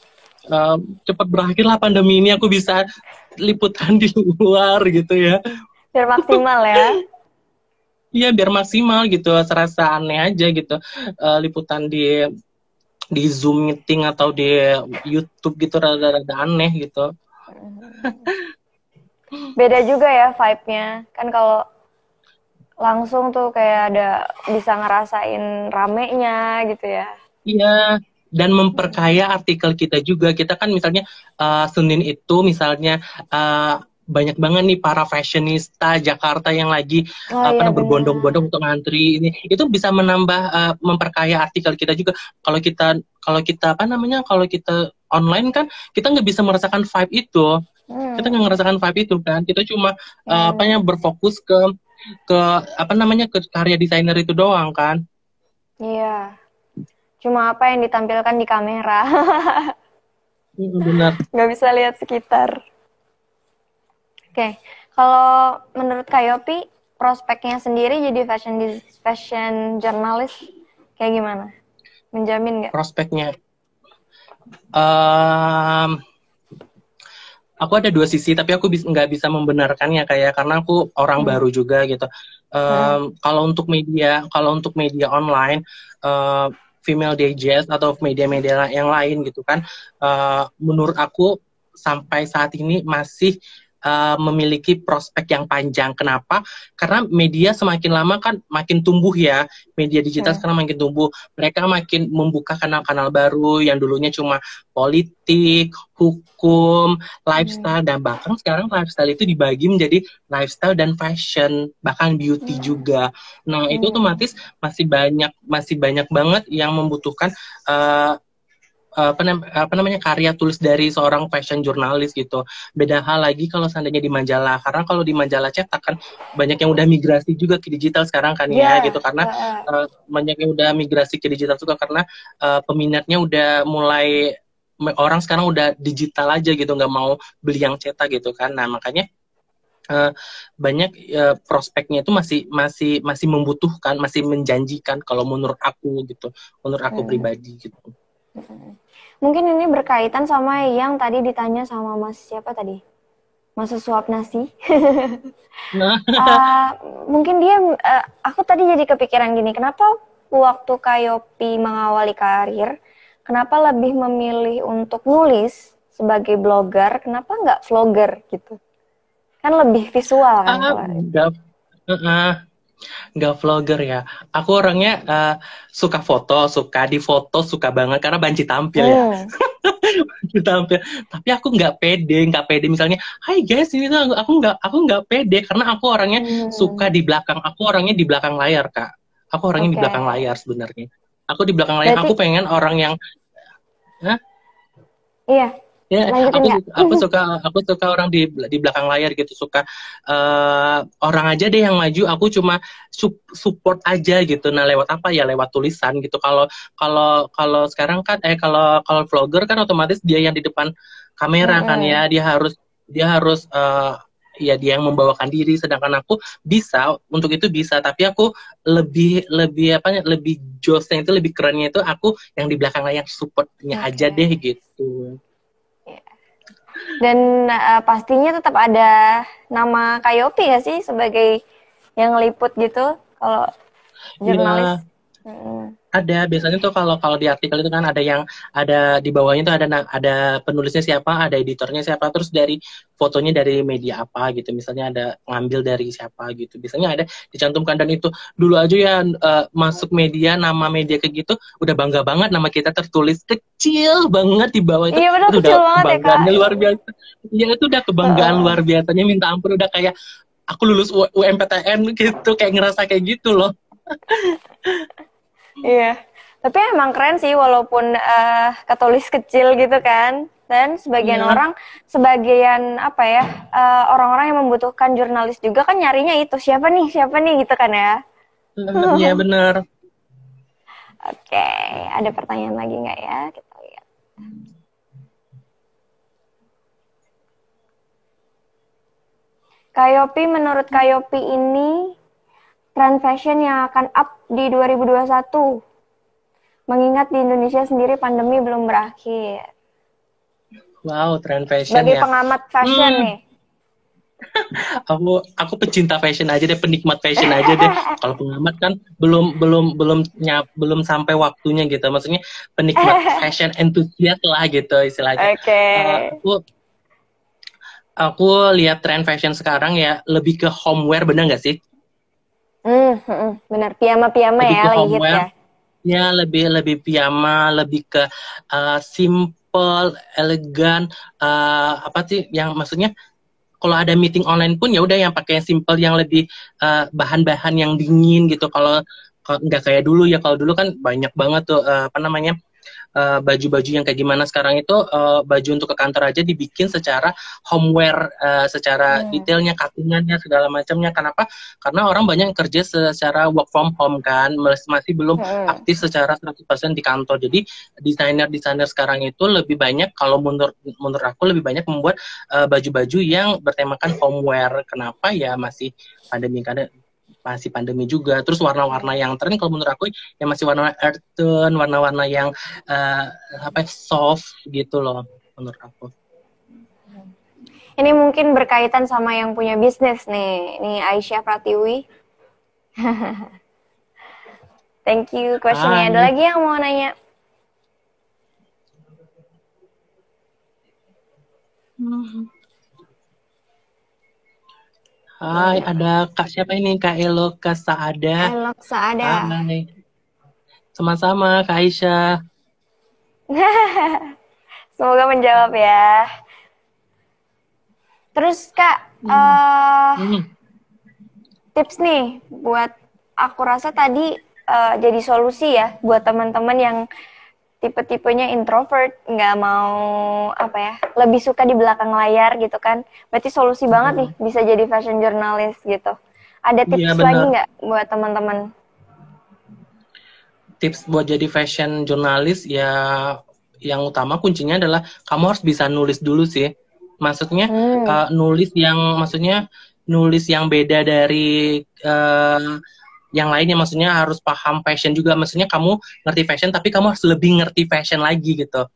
uh, cepat berakhirlah pandemi ini aku bisa liputan di luar gitu ya. Biar maksimal ya. Iya biar maksimal gitu, serasa aneh aja gitu uh, liputan di di Zoom meeting atau di YouTube gitu rada-rada aneh gitu. Beda juga ya vibe-nya. Kan kalau langsung tuh kayak ada bisa ngerasain ramenya gitu ya. Iya, dan memperkaya artikel kita juga. Kita kan misalnya uh, Senin itu misalnya uh, banyak banget nih para fashionista Jakarta yang lagi oh, apa iya, berbondong-bondong untuk ngantri ini. Itu bisa menambah uh, memperkaya artikel kita juga. Kalau kita kalau kita apa namanya kalau kita online kan kita nggak bisa merasakan vibe itu. Hmm. kita nggak merasakan vibe itu kan. Kita cuma hmm. uh, apa yang berfokus ke ke apa namanya ke karya desainer itu doang kan. Iya. Cuma apa yang ditampilkan di kamera. Benar. Nggak bisa lihat sekitar okay. kalau menurut Kayopi prospeknya sendiri jadi fashion fashion jurnalis kayak gimana? Menjamin nggak? Prospeknya, um, aku ada dua sisi tapi aku nggak bisa membenarkannya kayak karena aku orang hmm. baru juga gitu. Um, hmm. Kalau untuk media, kalau untuk media online. Uh, female digest atau media-media yang lain gitu kan, uh, menurut aku sampai saat ini masih uh, memiliki prospek yang panjang. Kenapa? Karena media semakin lama kan makin tumbuh ya. Media digital hmm. sekarang makin tumbuh. Mereka makin membuka kanal-kanal baru yang dulunya cuma politik, hukum, lifestyle hmm. dan bahkan sekarang lifestyle itu dibagi menjadi lifestyle dan fashion, bahkan beauty hmm. juga. Nah, hmm. itu otomatis masih banyak masih banyak banget yang membutuhkan uh, apa, apa namanya karya tulis dari seorang fashion jurnalis gitu. Beda hal lagi kalau seandainya di majalah karena kalau di majalah cetak kan banyak yang udah migrasi juga ke digital sekarang kan yeah. ya gitu karena uh, banyak yang udah migrasi ke digital juga karena uh, peminatnya udah mulai orang sekarang udah digital aja gitu nggak mau beli yang cetak gitu kan. Nah, makanya Uh, banyak uh, prospeknya itu masih masih masih membutuhkan masih menjanjikan kalau menurut aku gitu menurut aku hmm. pribadi gitu. Mungkin ini berkaitan sama yang tadi ditanya sama Mas siapa tadi? Mas suap nasi. nah. uh, mungkin dia, uh, aku tadi jadi kepikiran gini, kenapa waktu Kayopi mengawali karir, kenapa lebih memilih untuk nulis sebagai blogger, kenapa nggak vlogger gitu? Kan lebih visual kan? Uh, uh, nggak vlogger ya. Aku orangnya uh, suka foto, suka di foto, suka banget karena banci tampil ya. hmm. ya. tampil tapi aku nggak pede nggak pede misalnya Hai guys ini tuh aku nggak aku nggak pede karena aku orangnya hmm. suka di belakang aku orangnya di belakang layar kak aku orangnya okay. di belakang layar sebenarnya aku di belakang layar Berarti... aku pengen orang yang Hah? iya Ya, aku aku suka aku suka orang di di belakang layar gitu suka uh, orang aja deh yang maju aku cuma support aja gitu. Nah, lewat apa ya? Lewat tulisan gitu. Kalau kalau kalau sekarang kan eh kalau kalau vlogger kan otomatis dia yang di depan kamera hmm. kan ya, dia harus dia harus uh, ya dia yang membawakan diri sedangkan aku bisa untuk itu bisa tapi aku lebih lebih apa lebih josnya itu lebih kerennya itu aku yang di belakang layar supportnya okay. aja deh gitu dan uh, pastinya tetap ada nama Kayopi ya sih sebagai yang liput gitu kalau jurnalis. Ya. Hmm ada. Biasanya tuh kalau kalau di artikel itu kan ada yang ada di bawahnya tuh ada ada penulisnya siapa ada editornya siapa terus dari fotonya dari media apa gitu. Misalnya ada ngambil dari siapa gitu. Biasanya ada dicantumkan. Dan itu dulu aja ya uh, masuk media nama media kayak gitu udah bangga banget nama kita tertulis. Kecil banget di bawah itu, iya, bener, itu udah ya, kebanggaannya ya, luar biasa. Ya itu udah kebanggaan uh. luar biasanya. Minta ampun udah kayak aku lulus UMPTN gitu. Kayak ngerasa kayak gitu loh Iya. Tapi emang keren sih walaupun uh, ketulis kecil gitu kan. Dan sebagian yeah. orang, sebagian apa ya, uh, orang-orang yang membutuhkan jurnalis juga kan nyarinya itu siapa nih, siapa nih gitu kan ya. Iya benar. Oke, okay. ada pertanyaan lagi nggak ya? Kita lihat. Kayopi, menurut Kayopi ini tren fashion yang akan up di 2021. Mengingat di Indonesia sendiri pandemi belum berakhir. Wow, tren fashion Bagi ya. pengamat fashion hmm. nih. aku aku pecinta fashion aja deh, penikmat fashion aja deh. Kalau pengamat kan belum belum belum nyap, belum sampai waktunya gitu. Maksudnya penikmat fashion enthusiast lah gitu istilahnya. Oke. Okay. Uh, aku aku lihat tren fashion sekarang ya lebih ke homeware bener nggak sih? Hmm, hmm, benar piyama-piyama ya lagi hit ya. Ya lebih lebih piyama, lebih ke uh, simple, elegan, uh, apa sih yang maksudnya kalau ada meeting online pun ya udah yang pakai yang simple yang lebih bahan bahan-bahan yang dingin gitu. Kalau nggak kayak dulu ya kalau dulu kan banyak banget tuh uh, apa namanya Eh, baju-baju uh, yang kayak gimana sekarang itu uh, baju untuk ke kantor aja dibikin secara homeware uh, secara hmm. detailnya cuttingannya segala macamnya. Kenapa? Karena orang banyak yang kerja secara work from home kan masih belum hmm. aktif secara 100% di kantor. Jadi desainer desainer sekarang itu lebih banyak kalau menurut menurut aku lebih banyak membuat baju-baju uh, yang bertemakan homeware. Kenapa? Ya masih pandemi karena masih pandemi juga. Terus warna-warna yang tren kalau menurut aku yang masih warna earth tone, warna-warna yang uh, apa soft gitu loh menurut aku. Ini mungkin berkaitan sama yang punya bisnis nih. Ini Aisyah Pratiwi. Thank you questionnya. Ada lagi yang mau nanya? Hmm. Hai, ada Kak siapa ini? Kak Elo Kak Saada. Elo Saada. Hai. Sama-sama Kak Aisyah. Semoga menjawab ya. Terus Kak, hmm. Uh, hmm. tips nih buat aku rasa tadi uh, jadi solusi ya buat teman-teman yang tipe-tipenya introvert, nggak mau apa ya, lebih suka di belakang layar gitu kan. Berarti solusi hmm. banget nih bisa jadi fashion journalist gitu. Ada iya, tips ya, lagi nggak buat teman-teman? Tips buat jadi fashion journalist ya yang utama kuncinya adalah kamu harus bisa nulis dulu sih. Maksudnya hmm. uh, nulis yang maksudnya nulis yang beda dari uh, yang lainnya maksudnya harus paham fashion juga. Maksudnya kamu ngerti fashion tapi kamu harus lebih ngerti fashion lagi gitu.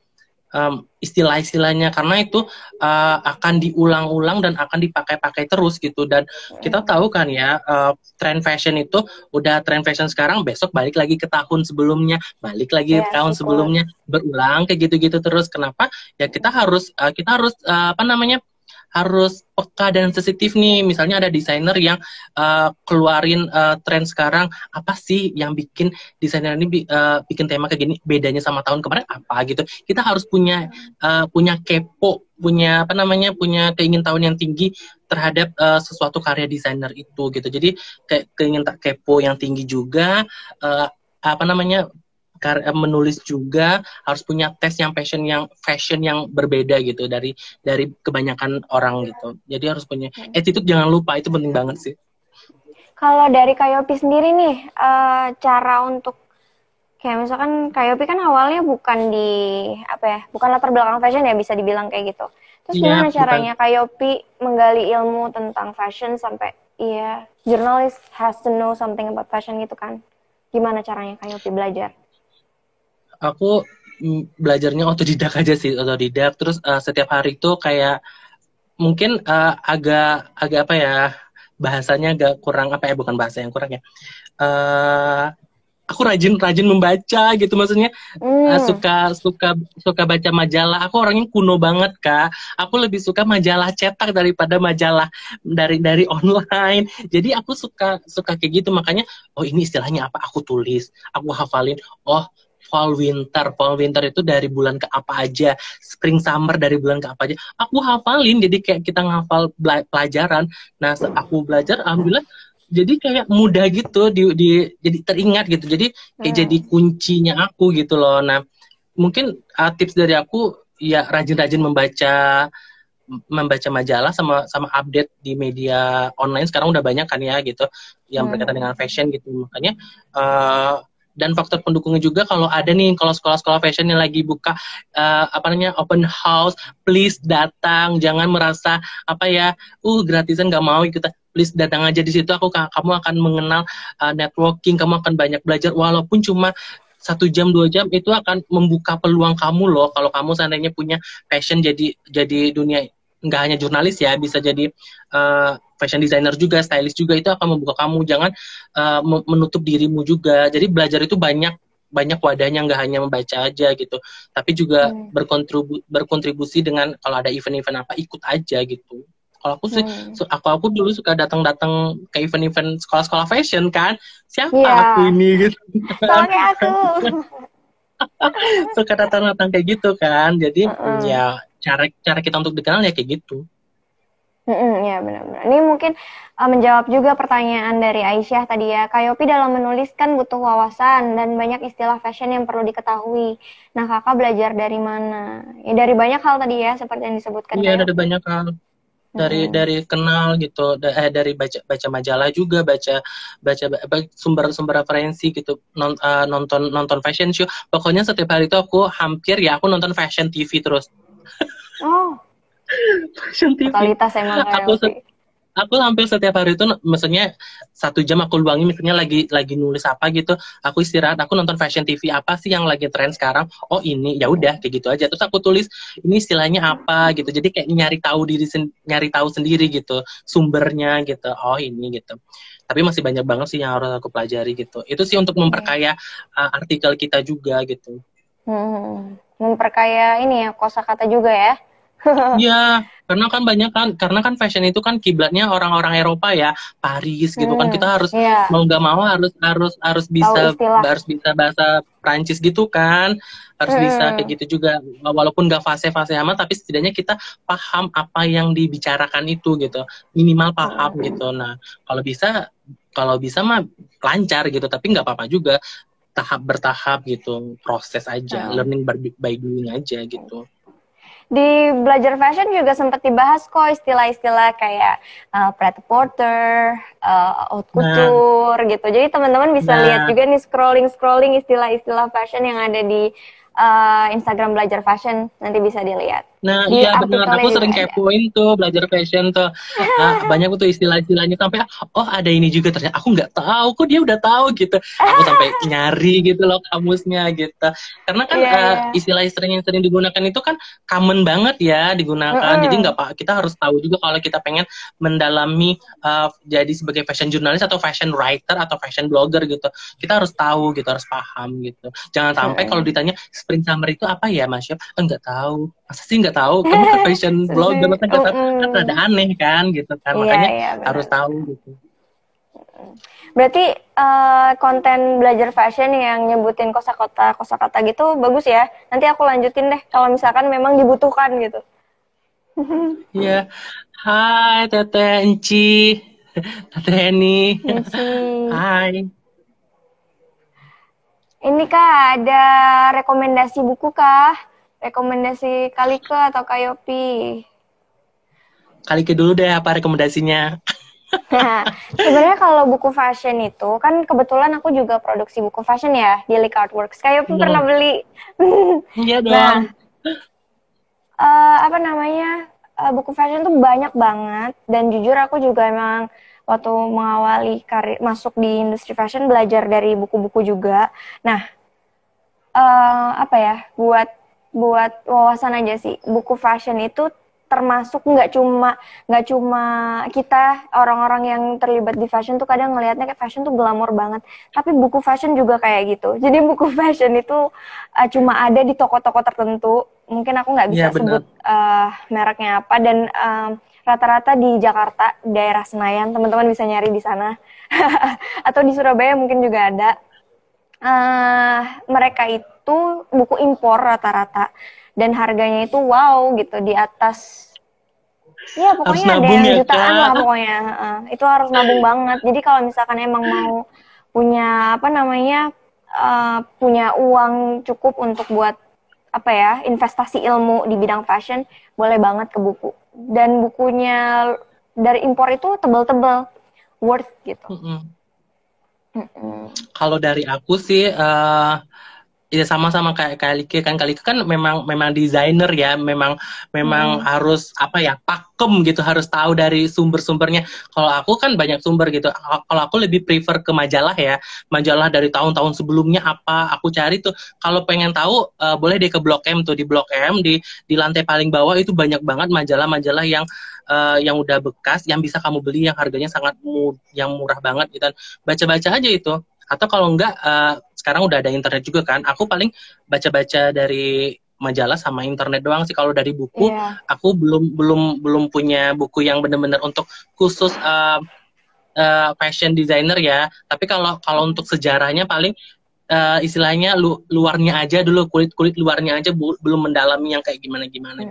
Um, istilah-istilahnya. Karena itu uh, akan diulang-ulang dan akan dipakai-pakai terus gitu. Dan kita tahu kan ya uh, tren fashion itu udah tren fashion sekarang besok balik lagi ke tahun sebelumnya. Balik lagi ke tahun sebelumnya berulang kayak gitu-gitu terus. Kenapa? Ya kita harus uh, kita harus uh, apa namanya harus peka dan sensitif nih. Misalnya ada desainer yang uh, keluarin uh, tren sekarang apa sih yang bikin desainer ini uh, bikin tema kayak gini bedanya sama tahun kemarin apa gitu. Kita harus punya uh, punya kepo, punya apa namanya punya keingintahuan yang tinggi terhadap uh, sesuatu karya desainer itu gitu. Jadi kayak keingin tak kepo yang tinggi juga uh, apa namanya menulis juga harus punya tes yang passion yang fashion yang berbeda gitu dari dari kebanyakan orang gitu. Jadi harus punya hmm. attitude jangan lupa itu penting banget sih. Kalau dari Kayopi sendiri nih uh, cara untuk kayak misalkan Kayopi kan awalnya bukan di apa ya, bukan latar belakang fashion ya bisa dibilang kayak gitu. Terus ya, gimana caranya bukan. Kayopi menggali ilmu tentang fashion sampai iya journalist has to know something about fashion gitu kan? Gimana caranya Kayopi belajar? Aku belajarnya otodidak aja sih otodidak. Terus uh, setiap hari itu kayak mungkin uh, agak agak apa ya bahasanya agak kurang apa ya bukan bahasa yang kurang ya. Uh, aku rajin rajin membaca gitu maksudnya. Mm. uh, suka suka suka baca majalah. Aku orangnya kuno banget kak. Aku lebih suka majalah cetak daripada majalah dari dari online. Jadi aku suka suka kayak gitu. Makanya oh ini istilahnya apa? Aku tulis aku hafalin. Oh fall winter. Fall winter itu dari bulan ke apa aja. Spring summer dari bulan ke apa aja. Aku hafalin jadi kayak kita ngafal pelajaran. Nah aku belajar alhamdulillah jadi kayak mudah gitu di, di jadi teringat gitu. Jadi kayak hmm. jadi kuncinya aku gitu loh. Nah mungkin uh, tips dari aku ya rajin-rajin membaca membaca majalah sama sama update di media online. Sekarang udah banyak kan ya gitu yang berkaitan dengan fashion gitu. Makanya uh, dan faktor pendukungnya juga kalau ada nih kalau sekolah-sekolah fashion yang lagi buka uh, apa namanya open house please datang. Jangan merasa apa ya uh gratisan nggak mau ikut please datang aja di situ aku kamu akan mengenal uh, networking kamu akan banyak belajar. Walaupun cuma satu jam dua jam itu akan membuka peluang kamu loh. Kalau kamu seandainya punya passion jadi jadi dunia nggak hanya jurnalis ya bisa jadi uh, fashion designer juga stylist juga itu akan membuka kamu jangan uh, menutup dirimu juga jadi belajar itu banyak banyak wadahnya nggak hanya membaca aja gitu tapi juga hmm. berkontribu berkontribusi dengan kalau ada event-event apa ikut aja gitu kalau aku sih hmm. aku aku dulu suka datang-datang ke event-event sekolah-sekolah fashion kan siapa yeah. aku ini gitu soalnya aku suka datang-datang kayak gitu kan jadi uh -uh. ya cara cara kita untuk dikenal ya kayak gitu. Mm-hmm, ya benar-benar. Ini mungkin uh, menjawab juga pertanyaan dari Aisyah tadi ya. Kayopi dalam menuliskan butuh wawasan dan banyak istilah fashion yang perlu diketahui. Nah kakak belajar dari mana? Ya dari banyak hal tadi ya, seperti yang disebutkan. Iya dari banyak hal. Dari hmm. dari kenal gitu, eh, dari baca baca majalah juga, baca baca sumber-sumber referensi gitu, non, uh, nonton nonton fashion show. Pokoknya setiap hari itu aku hampir ya aku nonton fashion TV terus. Oh. Fashion TV. Totalitas emang aku, se aku hampir setiap hari itu maksudnya satu jam aku luangi misalnya lagi lagi nulis apa gitu aku istirahat aku nonton fashion TV apa sih yang lagi tren sekarang? Oh ini ya udah kayak gitu aja. Terus aku tulis ini istilahnya apa gitu. Jadi kayak nyari tahu diri nyari tahu sendiri gitu sumbernya gitu. Oh ini gitu. Tapi masih banyak banget sih yang harus aku pelajari gitu. Itu sih untuk memperkaya uh, artikel kita juga gitu hmm memperkaya ini ya kosakata juga ya. Iya, karena kan banyak kan, karena kan fashion itu kan kiblatnya orang-orang Eropa ya, Paris gitu kan. hmm, kan kita harus iya. mau nggak mau harus harus harus bisa harus bisa bahasa Prancis gitu kan, harus hmm. bisa kayak gitu juga. Walaupun nggak fase-fase amat, tapi setidaknya kita paham apa yang dibicarakan itu gitu, minimal paham hmm. gitu. Nah, kalau bisa kalau bisa mah lancar gitu, tapi nggak apa-apa juga tahap bertahap gitu proses aja hmm. learning by, doing aja gitu di belajar fashion juga sempat dibahas kok istilah-istilah kayak uh, pret porter, uh, haute nah. couture nah. gitu. Jadi teman-teman bisa nah. lihat juga nih scrolling scrolling istilah-istilah fashion yang ada di uh, Instagram belajar fashion nanti bisa dilihat. Nah di iya benar, aku sering kepoin tuh belajar fashion tuh. Nah, banyak tuh istilah-istilahnya sampai oh ada ini juga ternyata aku nggak tahu kok dia udah tahu gitu. Aku sampai nyari gitu loh kamusnya gitu. Karena kan yeah, uh, yeah. istilah-istilah yang sering digunakan itu kan common banget ya digunakan. Mm -hmm. Jadi nggak pak kita harus tahu juga kalau kita pengen mendalami uh, jadi sebagai fashion jurnalis atau fashion writer atau fashion blogger gitu. Kita harus tahu gitu, harus paham gitu. Jangan sampai mm -hmm. kalau ditanya spring summer itu apa ya Mas Syaf? Enggak tahu. Masa sih nggak nggak tahu kamu kan fashion blogger kan kata kan ada aneh kan gitu kan iya, makanya iya, harus tahu gitu berarti uh, konten belajar fashion yang nyebutin kosakata kosakata gitu bagus ya nanti aku lanjutin deh kalau misalkan memang dibutuhkan gitu Iya. Hai Teteh Enci. Teteh Eni. Hai. Ini kak ada rekomendasi buku kah? Rekomendasi Kalike atau Kayopi? Kalike dulu deh apa rekomendasinya? Nah, sebenarnya kalau buku fashion itu kan kebetulan aku juga produksi buku fashion ya di Lick Artworks. Kayopi hmm. pernah beli. Iya dong. Nah, uh, apa namanya? Uh, buku fashion tuh banyak banget dan jujur aku juga emang waktu mengawali karir masuk di industri fashion belajar dari buku-buku juga. Nah, uh, apa ya? Buat buat wawasan aja sih. Buku fashion itu termasuk nggak cuma nggak cuma kita orang-orang yang terlibat di fashion tuh kadang ngelihatnya kayak fashion tuh glamor banget. Tapi buku fashion juga kayak gitu. Jadi buku fashion itu uh, cuma ada di toko-toko tertentu. Mungkin aku nggak bisa ya, sebut uh, mereknya apa. Dan rata rata-rata di Jakarta daerah Senayan teman-teman bisa nyari di sana. Atau di Surabaya mungkin juga ada. Uh, mereka itu buku impor rata-rata dan harganya itu wow gitu di atas ya pokoknya ada yang ya, jutaan lah pokoknya uh, itu harus nabung banget jadi kalau misalkan emang mau punya apa namanya uh, punya uang cukup untuk buat apa ya investasi ilmu di bidang fashion boleh banget ke buku dan bukunya dari impor itu tebel-tebel worth gitu. Mm -hmm. Mm -hmm. Kalau dari aku sih uh, ya sama-sama kayak Kalike kan. Kalike kan memang memang desainer ya. Memang memang hmm. harus apa ya pakem gitu. Harus tahu dari sumber-sumbernya. Kalau aku kan banyak sumber gitu. Kalau aku lebih prefer ke majalah ya. Majalah dari tahun-tahun sebelumnya apa aku cari tuh. Kalau pengen tahu uh, boleh deh ke Blok M tuh. Di Blok M di di lantai paling bawah itu banyak banget majalah-majalah yang uh, yang udah bekas yang bisa kamu beli yang harganya sangat mu yang murah banget gitu baca-baca aja itu. Atau kalau enggak uh, sekarang udah ada internet juga kan. Aku paling baca-baca dari majalah sama internet doang sih. Kalau dari buku yeah. aku belum belum belum punya buku yang benar-benar untuk khusus uh, uh, fashion designer ya. Tapi kalau kalau untuk sejarahnya paling uh, istilahnya lu, luarnya aja dulu kulit kulit luarnya aja bu, belum mendalami yang kayak gimana gimana mm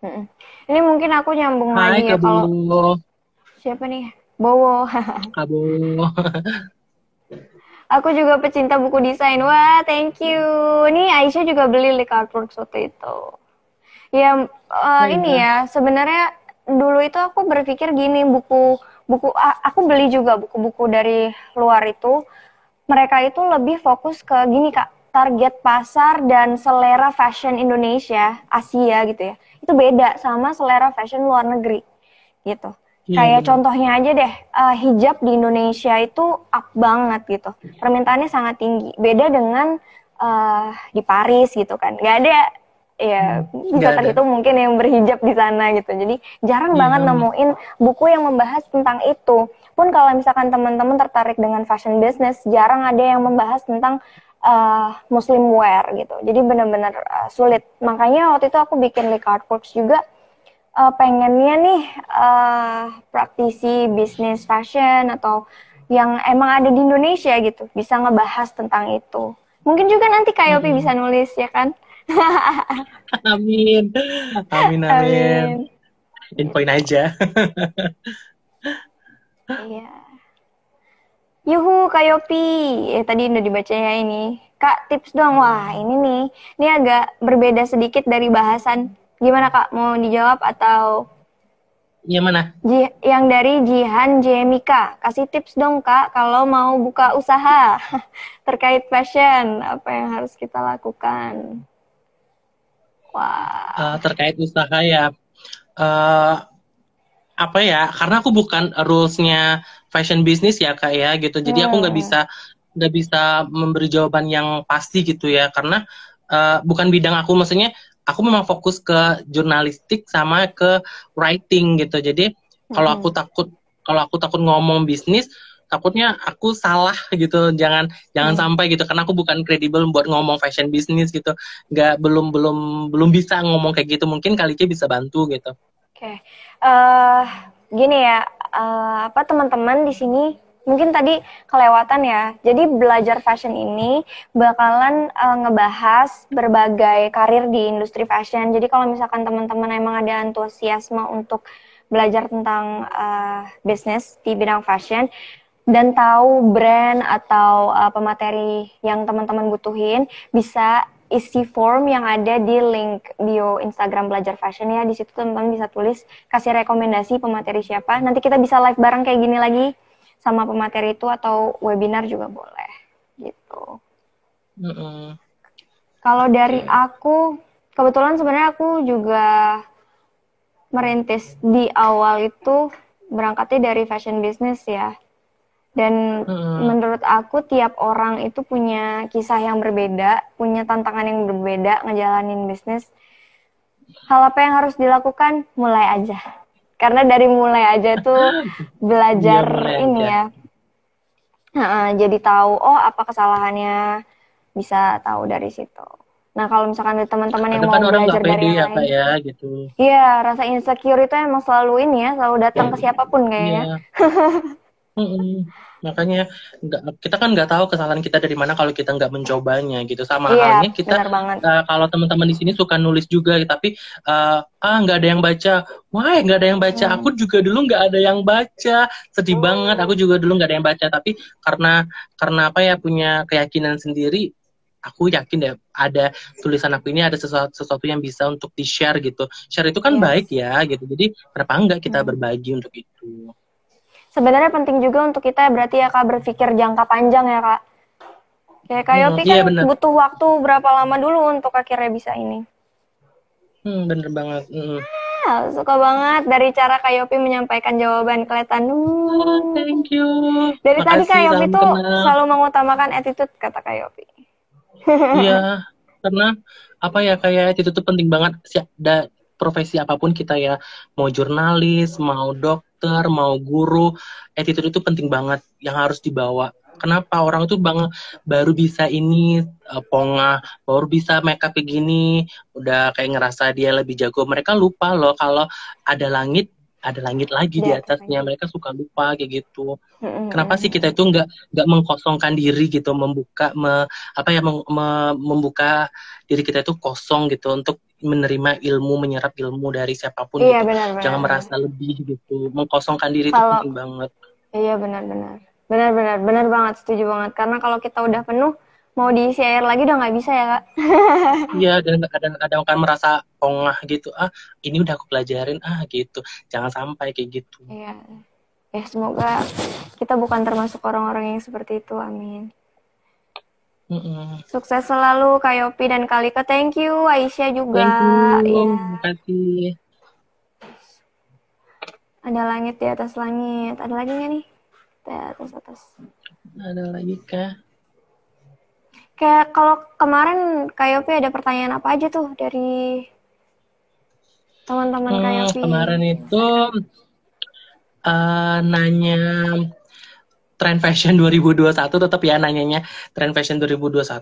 -hmm. ini mungkin aku nyambung Hai, lagi ya kalau siapa nih? Bowo. Kabo Aku juga pecinta buku desain. Wah, thank you. Ini Aisyah juga beli Lick Artworks waktu itu. Ya, uh, ini ya, sebenarnya dulu itu aku berpikir gini, buku buku aku beli juga buku-buku dari luar itu. Mereka itu lebih fokus ke gini Kak, target pasar dan selera fashion Indonesia, Asia gitu ya. Itu beda sama selera fashion luar negeri gitu. Hmm. Kayak contohnya aja deh, uh, hijab di Indonesia itu up banget gitu. Permintaannya sangat tinggi. Beda dengan uh, di Paris gitu kan. Gak ada ya hmm, bisa terhitung mungkin yang berhijab di sana gitu. Jadi jarang hmm. banget nemuin buku yang membahas tentang itu. Pun kalau misalkan teman-teman tertarik dengan fashion business, jarang ada yang membahas tentang uh, muslim wear gitu. Jadi benar-benar uh, sulit. Makanya waktu itu aku bikin Lick Artworks juga uh, pengennya nih uh, praktisi bisnis fashion atau yang emang ada di Indonesia gitu bisa ngebahas tentang itu. Mungkin juga nanti Kak Yopi hmm. bisa nulis ya kan? amin. Amin amin. amin. Infoin aja. iya. Yuhu Kak Yopi. Eh tadi udah dibaca ya ini. Kak tips dong. Wah, ini nih. Ini agak berbeda sedikit dari bahasan Gimana Kak, mau dijawab atau? Yang mana? yang dari Jihan Jemika. Kasih tips dong Kak, kalau mau buka usaha terkait fashion, apa yang harus kita lakukan? Wah. Uh, terkait usaha ya, uh, apa ya? Karena aku bukan rulesnya fashion business ya Kak ya, gitu. Jadi hmm. aku nggak hmm. bisa nggak bisa memberi jawaban yang pasti gitu ya, karena uh, bukan bidang aku. Maksudnya aku memang fokus ke jurnalistik sama ke writing gitu. Jadi kalau aku takut kalau aku takut ngomong bisnis takutnya aku salah gitu. Jangan jangan hmm. sampai gitu. Karena aku bukan kredibel buat ngomong fashion business gitu. Nggak belum belum belum bisa ngomong kayak gitu. Mungkin kali ini bisa bantu gitu. Oke. Okay. uh, eh, gini ya. Uh, apa teman-teman di sini mungkin tadi kelewatan ya. Jadi belajar fashion ini bakalan uh, ngebahas berbagai karir di industri fashion. Jadi kalau misalkan teman-teman emang ada antusiasme untuk belajar tentang uh, bisnis di bidang fashion dan tahu brand atau uh, pemateri yang teman-teman butuhin, bisa isi form yang ada di link bio Instagram belajar fashion ya. Di situ teman-teman bisa tulis kasih rekomendasi pemateri siapa. Nanti kita bisa live bareng kayak gini lagi sama pemateri itu atau webinar juga boleh gitu. Mm -hmm. Kalau dari aku kebetulan sebenarnya aku juga merintis di awal itu berangkatnya dari fashion business ya. Dan hmm. menurut aku tiap orang itu punya kisah yang berbeda, punya tantangan yang berbeda ngejalanin bisnis. Hal apa yang harus dilakukan? Mulai aja karena dari mulai aja tuh belajar ya, ini ya. Nah, jadi tahu oh apa kesalahannya bisa tahu dari situ. Nah kalau misalkan ada teman-teman yang mau belajar dari yang lain. ya, gitu. Iya rasa insecure itu emang selalu ini ya selalu datang ya, ke siapa pun kayaknya. Ya. Makanya nggak kita kan nggak tahu kesalahan kita dari mana kalau kita nggak mencobanya gitu. Sama iya, halnya kita uh, kalau teman-teman di sini suka nulis juga tapi uh, ah nggak ada yang baca. Wah nggak ada yang baca. Hmm. aku juga dulu nggak ada yang baca. Sedih hmm. banget. Aku juga dulu nggak ada yang baca. Tapi karena karena apa ya punya keyakinan sendiri aku yakin deh ada tulisan aku ini ada sesuatu, sesuatu yang bisa untuk di share gitu. Share itu kan yes. baik ya gitu. Jadi kenapa enggak kita hmm. berbagi untuk itu sebenarnya penting juga untuk kita berarti ya kak berpikir jangka panjang ya kak. Kayak Kak Yopi hmm, kan iya butuh waktu berapa lama dulu untuk akhirnya bisa ini. Hmm, bener banget. Hmm. Ah, suka banget dari cara Kak Yopi menyampaikan jawaban kelihatan. Oh, thank you. Dari Makasih, tadi Kak Yopi tuh selalu mengutamakan attitude kata Kak Yopi. Iya, karena apa ya kayak attitude itu penting banget. Siap, da, profesi apa pun kita ya, mau jurnalis, mau dok dokter, mau guru, attitude itu penting banget yang harus dibawa. Kenapa orang itu bang baru bisa ini uh, pongah, baru bisa makeup begini, udah kayak ngerasa dia lebih jago. Mereka lupa loh kalau ada langit ada langit lagi ya, di iya, atasnya. mereka suka lupa kayak gitu. Mm-hmm. kenapa sih kita itu nggak nggak mengkosongkan diri gitu membuka me, apa ya mem, me, membuka diri kita itu kosong gitu untuk menerima ilmu menyerap ilmu dari siapa pun iya, gitu. benar, benar, jangan benar. merasa lebih gitu. Mengkosongkan diri itu penting banget. Iya benar-benar benar-benar benar banget. Setuju banget. Karena kalau kita udah penuh mau diisi air lagi udah nggak bisa ya kak iya dan kadang-kadang kan merasa pongah gitu ah ini udah aku pelajarin ah gitu jangan sampai kayak gitu iya ya semoga kita bukan termasuk orang-orang yang seperti itu amin mm Sukses selalu Kak Yopi dan Kalika. Thank you Aisyah juga. Thank you. Ya. Terima kasih. Ada langit di atas langit. Ada lagi nggak nih? Di atas atas. Ada lagi kah? Kayak kalau kemarin Kayopi ada pertanyaan apa aja tuh dari teman-teman hmm, Kayopi? Kemarin itu uh, nanya tren fashion 2021 tetap ya nanyanya tren fashion 2021 uh,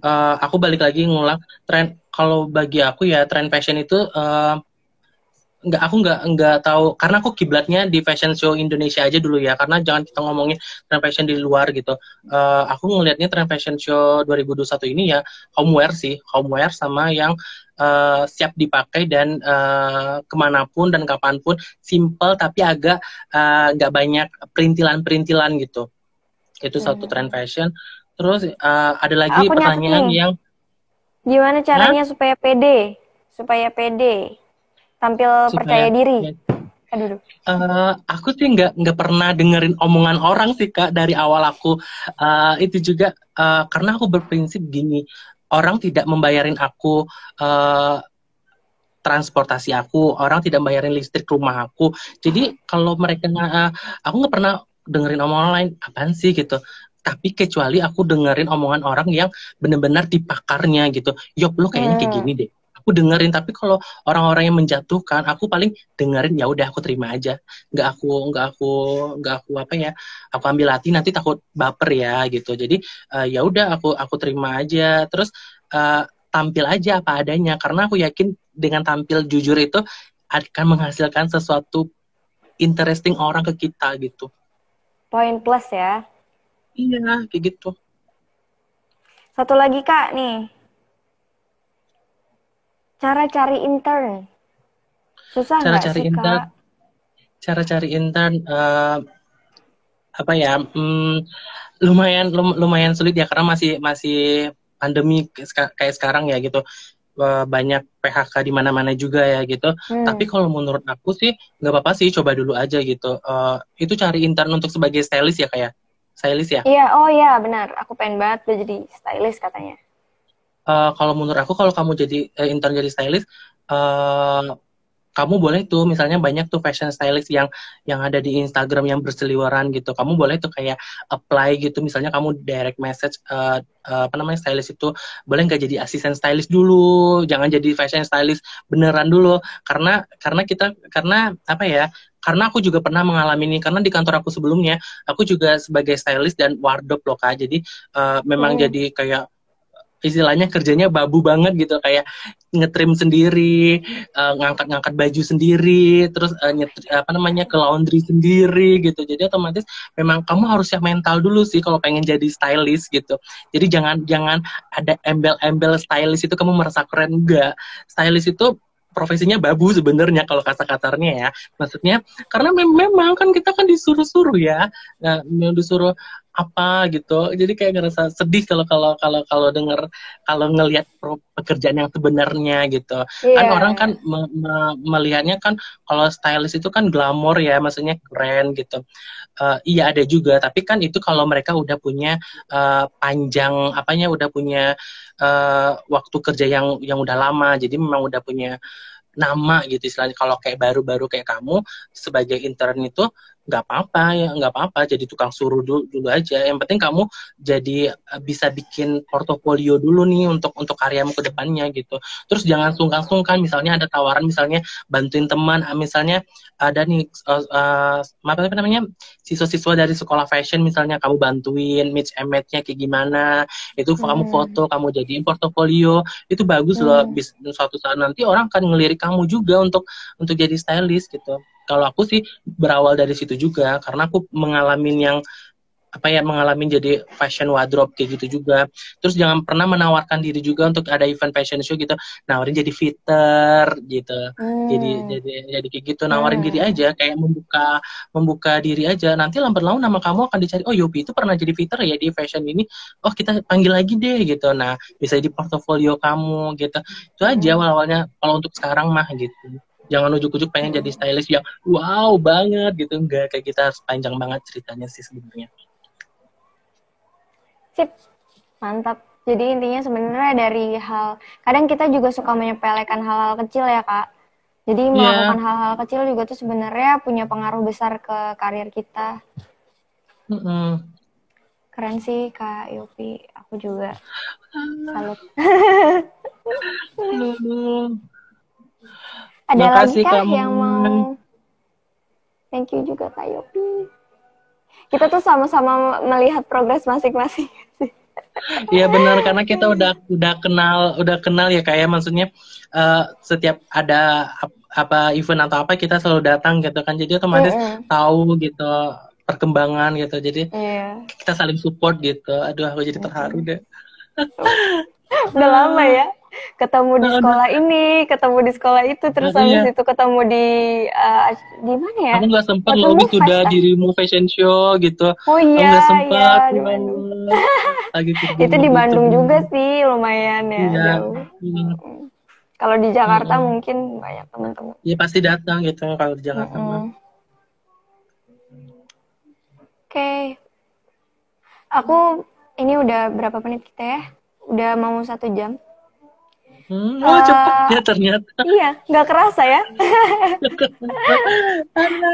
eh, aku balik lagi ngulang tren kalau bagi aku ya tren fashion itu uh, nggak aku nggak nggak tahu. Karena aku kiblatnya di fashion show Indonesia aja dulu ya. Karena jangan kita ngomongin tren fashion di luar gitu. Uh, aku ngelihatnya tren fashion show 2021 ini ya homeware sih. Homeware sama yang uh, siap dipakai dan uh, ke mana pun dan kapan pun. Simple tapi agak nggak uh, banyak perintilan-perintilan gitu. Itu hmm. satu tren fashion. Terus uh, ada lagi aku pertanyaan yang gimana caranya Hah? supaya pede? Supaya pede tampil Supaya, percaya diri? Ya. Aduh. Uh, aku sih nggak nggak pernah dengerin omongan orang sih kak dari awal aku uh, itu juga uh, karena aku berprinsip gini orang tidak membayarin aku uh, transportasi aku orang tidak membayarin listrik rumah aku jadi kalau mereka uh, aku nggak pernah dengerin omongan lain apaan sih gitu tapi kecuali aku dengerin omongan orang yang benar-benar dipakarnya gitu yop lo kayaknya kayak hmm. gini deh aku dengerin tapi kalau orang-orang yang menjatuhkan aku paling dengerin ya udah aku terima aja. Nggak aku nggak aku nggak aku apa ya aku ambil hati nanti takut baper ya gitu. Jadi uh, ya udah aku aku terima aja. Terus uh, tampil aja apa adanya karena aku yakin dengan tampil jujur itu akan menghasilkan sesuatu interesting orang ke kita gitu. Poin plus ya. Iya kayak gitu. Satu lagi kak nih Cara cari intern. Susah cara cari sih, intern, Kak? Cara cari intern, uh, apa ya, hmm, lumayan lum, lumayan sulit ya karena masih masih pandemi kayak sekarang ya gitu banyak PHK di mana-mana juga ya gitu. Hmm. Tapi kalau menurut aku sih nggak apa-apa sih coba dulu aja gitu. Uh, itu cari intern untuk sebagai stylist ya kayak ya? stylist ya? Iya, oh iya benar. Aku pengen banget jadi stylist katanya uh, kalau menurut aku kalau kamu jadi uh, intern jadi stylist uh, kamu boleh tuh misalnya banyak tuh fashion stylist yang yang ada di Instagram yang berseliweran gitu. Kamu boleh tuh kayak apply gitu. Misalnya kamu direct message uh, uh, apa namanya stylist itu boleh nggak jadi asisten stylist dulu? Jangan jadi fashion stylist beneran dulu. Karena karena kita karena apa ya karena aku juga pernah mengalami ini. Karena di kantor aku sebelumnya aku juga sebagai stylist dan wardrobe loh kak. Jadi uh, memang hmm. jadi kayak istilahnya kerjanya babu banget gitu kayak ngetrim sendiri uh, ngangkat-ngangkat baju sendiri terus uh, nyetri, apa namanya ke laundry sendiri gitu. Jadi otomatis memang kamu harus siap mental dulu sih kalau pengen jadi stylist gitu. Jadi jangan jangan ada embel-embel stylist itu kamu merasa keren enggak. Stylist itu profesinya babu sebenarnya kalau kata-katanya ya. Maksudnya karena mem memang kan kita kan disuruh-suruh ya, nah, disuruh apa gitu. Jadi kayak ngerasa sedih kalau kalau kalau kalau dengar kalau ngelihat pekerjaan yang sebenarnya gitu. Yeah. kan orang kan me me melihatnya kan kalau stylist itu kan glamor ya maksudnya keren gitu. Uh, iya ada juga tapi kan itu kalau mereka udah punya uh, panjang apanya udah punya uh, waktu kerja yang yang udah lama jadi memang udah punya nama gitu istilahnya. Kalau kayak baru-baru kayak kamu sebagai intern itu nggak apa-apa ya nggak apa-apa jadi tukang suruh dulu, dulu aja yang penting kamu jadi eh, bisa bikin portofolio dulu nih untuk untuk karyamu ke depannya gitu terus jangan sungkan-sungkan misalnya ada tawaran misalnya bantuin teman ah, misalnya ada nih uh, uh, apa namanya siswa-siswa dari sekolah fashion misalnya kamu bantuin match and match-nya kayak gimana itu hmm. kamu foto kamu jadiin portofolio itu bagus hmm. loh bis, suatu saat nanti orang akan ngelirik kamu juga untuk untuk jadi stylist gitu kalau aku sih berawal dari situ juga karena aku mengalami yang apa ya mengalami jadi fashion wardrobe kayak gitu juga. Terus jangan pernah menawarkan diri juga untuk ada event fashion show gitu, nawarin jadi fitter gitu. Hmm. Jadi jadi jadi kayak gitu nawarin hmm. diri aja kayak membuka membuka diri aja. Nanti lambat laun nama kamu akan dicari. Oh Yopi itu pernah jadi fitter ya di fashion ini. Oh kita panggil lagi deh gitu. Nah bisa di portofolio kamu gitu. Itu aja hmm. awal-awalnya kalau untuk sekarang mah gitu jangan ujuk-ujuk pengen jadi stylist yang wow banget gitu. Enggak kayak kita harus panjang banget ceritanya sih sebenarnya. Sip. Mantap. Jadi intinya sebenarnya dari hal kadang kita juga suka menyepelekan hal-hal kecil ya kak. Jadi iya. melakukan hal-hal kecil juga tuh sebenarnya punya pengaruh besar ke karir kita. Mm -hmm. keren sih kak Yopi aku juga salut Ada lagi kah kamu. yang mau? Thank you juga Kak Yopi. Kita tuh sama-sama melihat progres masing-masing. Iya benar karena kita udah udah kenal udah kenal ya kayak ya. maksudnya uh, setiap ada apa event atau apa kita selalu datang gitu kan jadi otomatis mm -hmm. tahu gitu perkembangan gitu jadi yeah. kita saling support gitu aduh aku jadi terharu deh udah lama ya ketemu di sekolah ini, ketemu di sekolah itu, terus nah, habis iya. itu ketemu di uh, di mana ya? Aku nggak sempat loh gitu udah dirimu fashion show gitu. Oh iya, nggak sempat. Iya, di Bandung. Lagi itu di Bandung gitu. juga sih lumayan ya. Iya. Hmm. Kalau di Jakarta hmm. mungkin banyak teman-teman. Iya pasti datang gitu kalau di Jakarta hmm. Oke. Okay. Aku ini udah berapa menit kita ya? Udah mau satu jam. Hmm, oh uh, cepet ya ternyata. Iya, nggak kerasa ya.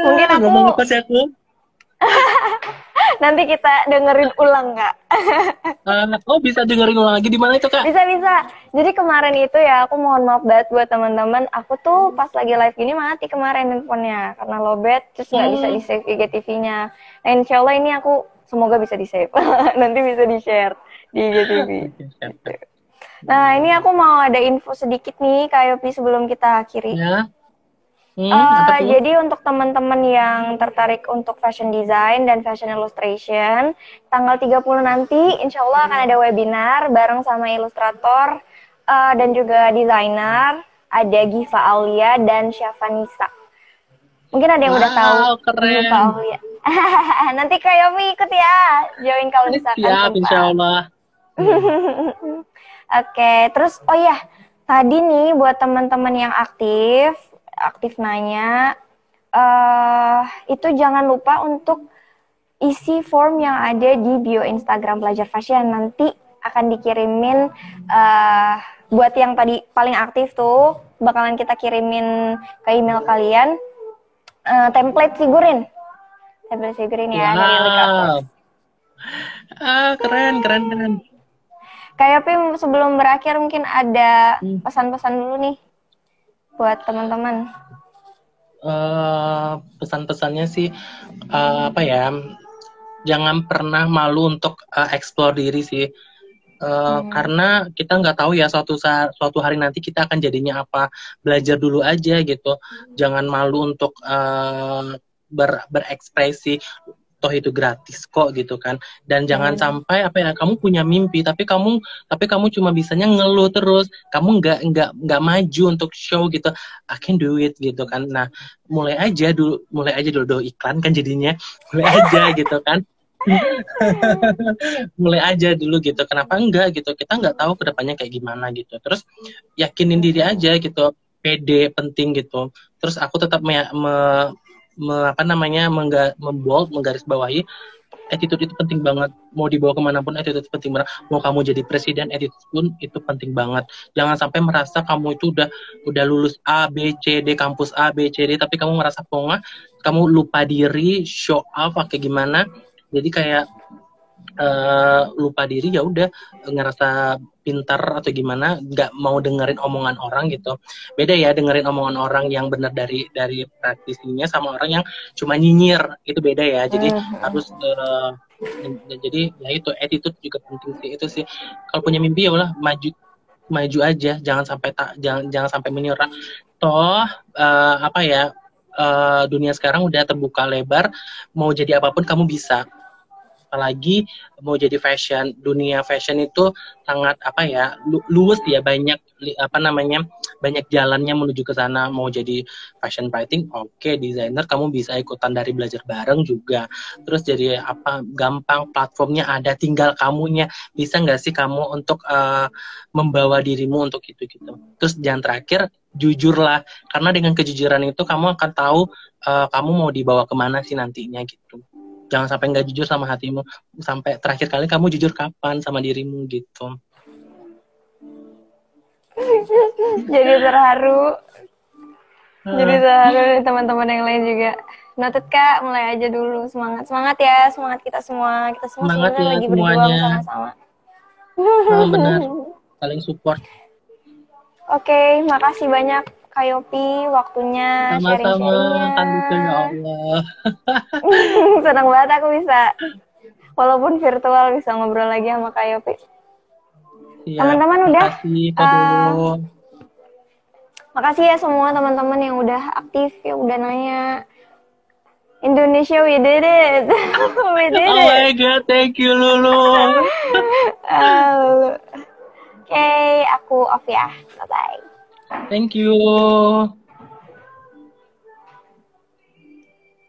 Mungkin aku. Ngomong apa sih aku? Nanti kita dengerin ulang kak. uh, oh bisa dengerin ulang lagi di mana itu kak? Bisa bisa. Jadi kemarin itu ya aku mohon maaf banget buat teman-teman. Aku tuh pas lagi live gini mati kemarin handphonenya karena lowbat terus nggak hmm. bisa di save IGTV-nya. Nah insya Allah ini aku semoga bisa di save. Nanti bisa di share di IGTV. Nah ini aku mau ada info sedikit nih Kak Yopi sebelum kita akhiri. Ya. Hmm, uh, jadi untuk teman-teman yang tertarik untuk fashion design dan fashion illustration, tanggal 30 nanti insya Allah akan ada webinar bareng sama ilustrator uh, dan juga desainer, ada Giva Aulia dan Syafanisa. Mungkin ada yang wow, udah tahu keren. Giva Aulia. nanti Kak Yomi ikut ya, join kalau misalkan. Siap, insya Allah. Oke, okay, terus oh ya, tadi nih buat teman-teman yang aktif, aktif nanya, uh, itu jangan lupa untuk isi form yang ada di bio Instagram Belajar Fashion. Nanti akan dikirimin uh, buat yang tadi paling aktif tuh bakalan kita kirimin ke email kalian. Uh, template figurin. Template figurin ya wow. dari ah keren keren keren kayak Pim sebelum berakhir mungkin ada hmm. pesan-pesan dulu nih buat teman-teman? Uh, pesan-pesannya sih uh, apa ya? Jangan pernah malu untuk uh, explore diri sih. Uh, hmm. karena kita nggak tahu ya suatu saat suatu hari nanti kita akan jadinya apa belajar dulu aja gitu jangan malu untuk uh, ber, berekspresi toh itu gratis kok gitu kan. Dan jangan hmm. sampai apa ya kamu punya mimpi tapi kamu tapi kamu cuma bisanya ngeluh terus. Kamu nggak nggak nggak maju untuk show gitu. I can do it gitu kan. Nah mulai aja dulu mulai aja dulu, dulu iklan kan jadinya. Mulai aja gitu kan. Mulai aja dulu gitu. Kenapa enggak gitu? Kita nggak tahu ke depannya kayak gimana gitu. Terus yakinin diri aja gitu. Pede penting gitu. Terus aku tetap me, me me, apa namanya mengga, membold menggarisbawahi attitude itu penting banget. Mau dibawa ke mana pun attitude itu penting banget. Mau kamu jadi presiden attitude pun itu penting banget. Jangan sampai merasa kamu itu udah udah lulus A B C D kampus A B C D tapi kamu merasa pongah kamu lupa diri show off kayak gimana. Jadi kayak uh, lupa diri ya udah ngerasa pintar atau gimana nggak mau dengerin omongan orang gitu. Beda ya dengerin omongan orang yang benar dari dari praktisinya sama orang yang cuma nyinyir itu beda ya. Jadi uh-huh. harus uh, jadi ya itu attitude juga penting sih itu sih. Kalau punya mimpi ya udah maju maju aja jangan sampai tak jangan jangan sampai menyerah. Toh uh, apa ya uh, dunia sekarang udah terbuka lebar mau jadi apa pun kamu bisa apalagi mau jadi fashion dunia fashion itu sangat apa ya lu, luas ya banyak apa namanya banyak jalannya menuju ke sana. Mau jadi fashion writing oke okay, desainer kamu bisa ikutan dari belajar bareng juga. Terus jadi apa gampang platformnya ada tinggal kamunya. Bisa nggak sih kamu untuk uh, membawa dirimu untuk itu gitu? Terus jangan terakhir jujurlah. Karena dengan kejujuran itu kamu akan tahu uh, kamu mau dibawa ke mana sih nantinya gitu jangan sampai nggak jujur sama hatimu. Sampai terakhir kali kamu jujur kapan sama dirimu gitu. Jadi terharu. Uh. jadi terharu teman-teman yang lain juga. Noted kak, mulai aja dulu. Semangat. Semangat ya. Semangat kita semua. Kita semua semangat ya, lagi berjuang sama-sama. Oh, benar, saling support. Oke, okay, makasih banyak Kak Yopi waktunya sharing-sharingnya. Sama-sama, ya Allah. Senang banget aku bisa, walaupun virtual bisa ngobrol lagi sama Kak Yopi. Ya, teman-teman udah. Makasih, uh, makasih ya semua teman-teman yang udah aktif, yang udah nanya. Indonesia, we did it. we did oh it. Oh my God, thank you Lulu. uh, Oke, okay, aku off ya. Bye-bye. Thank you.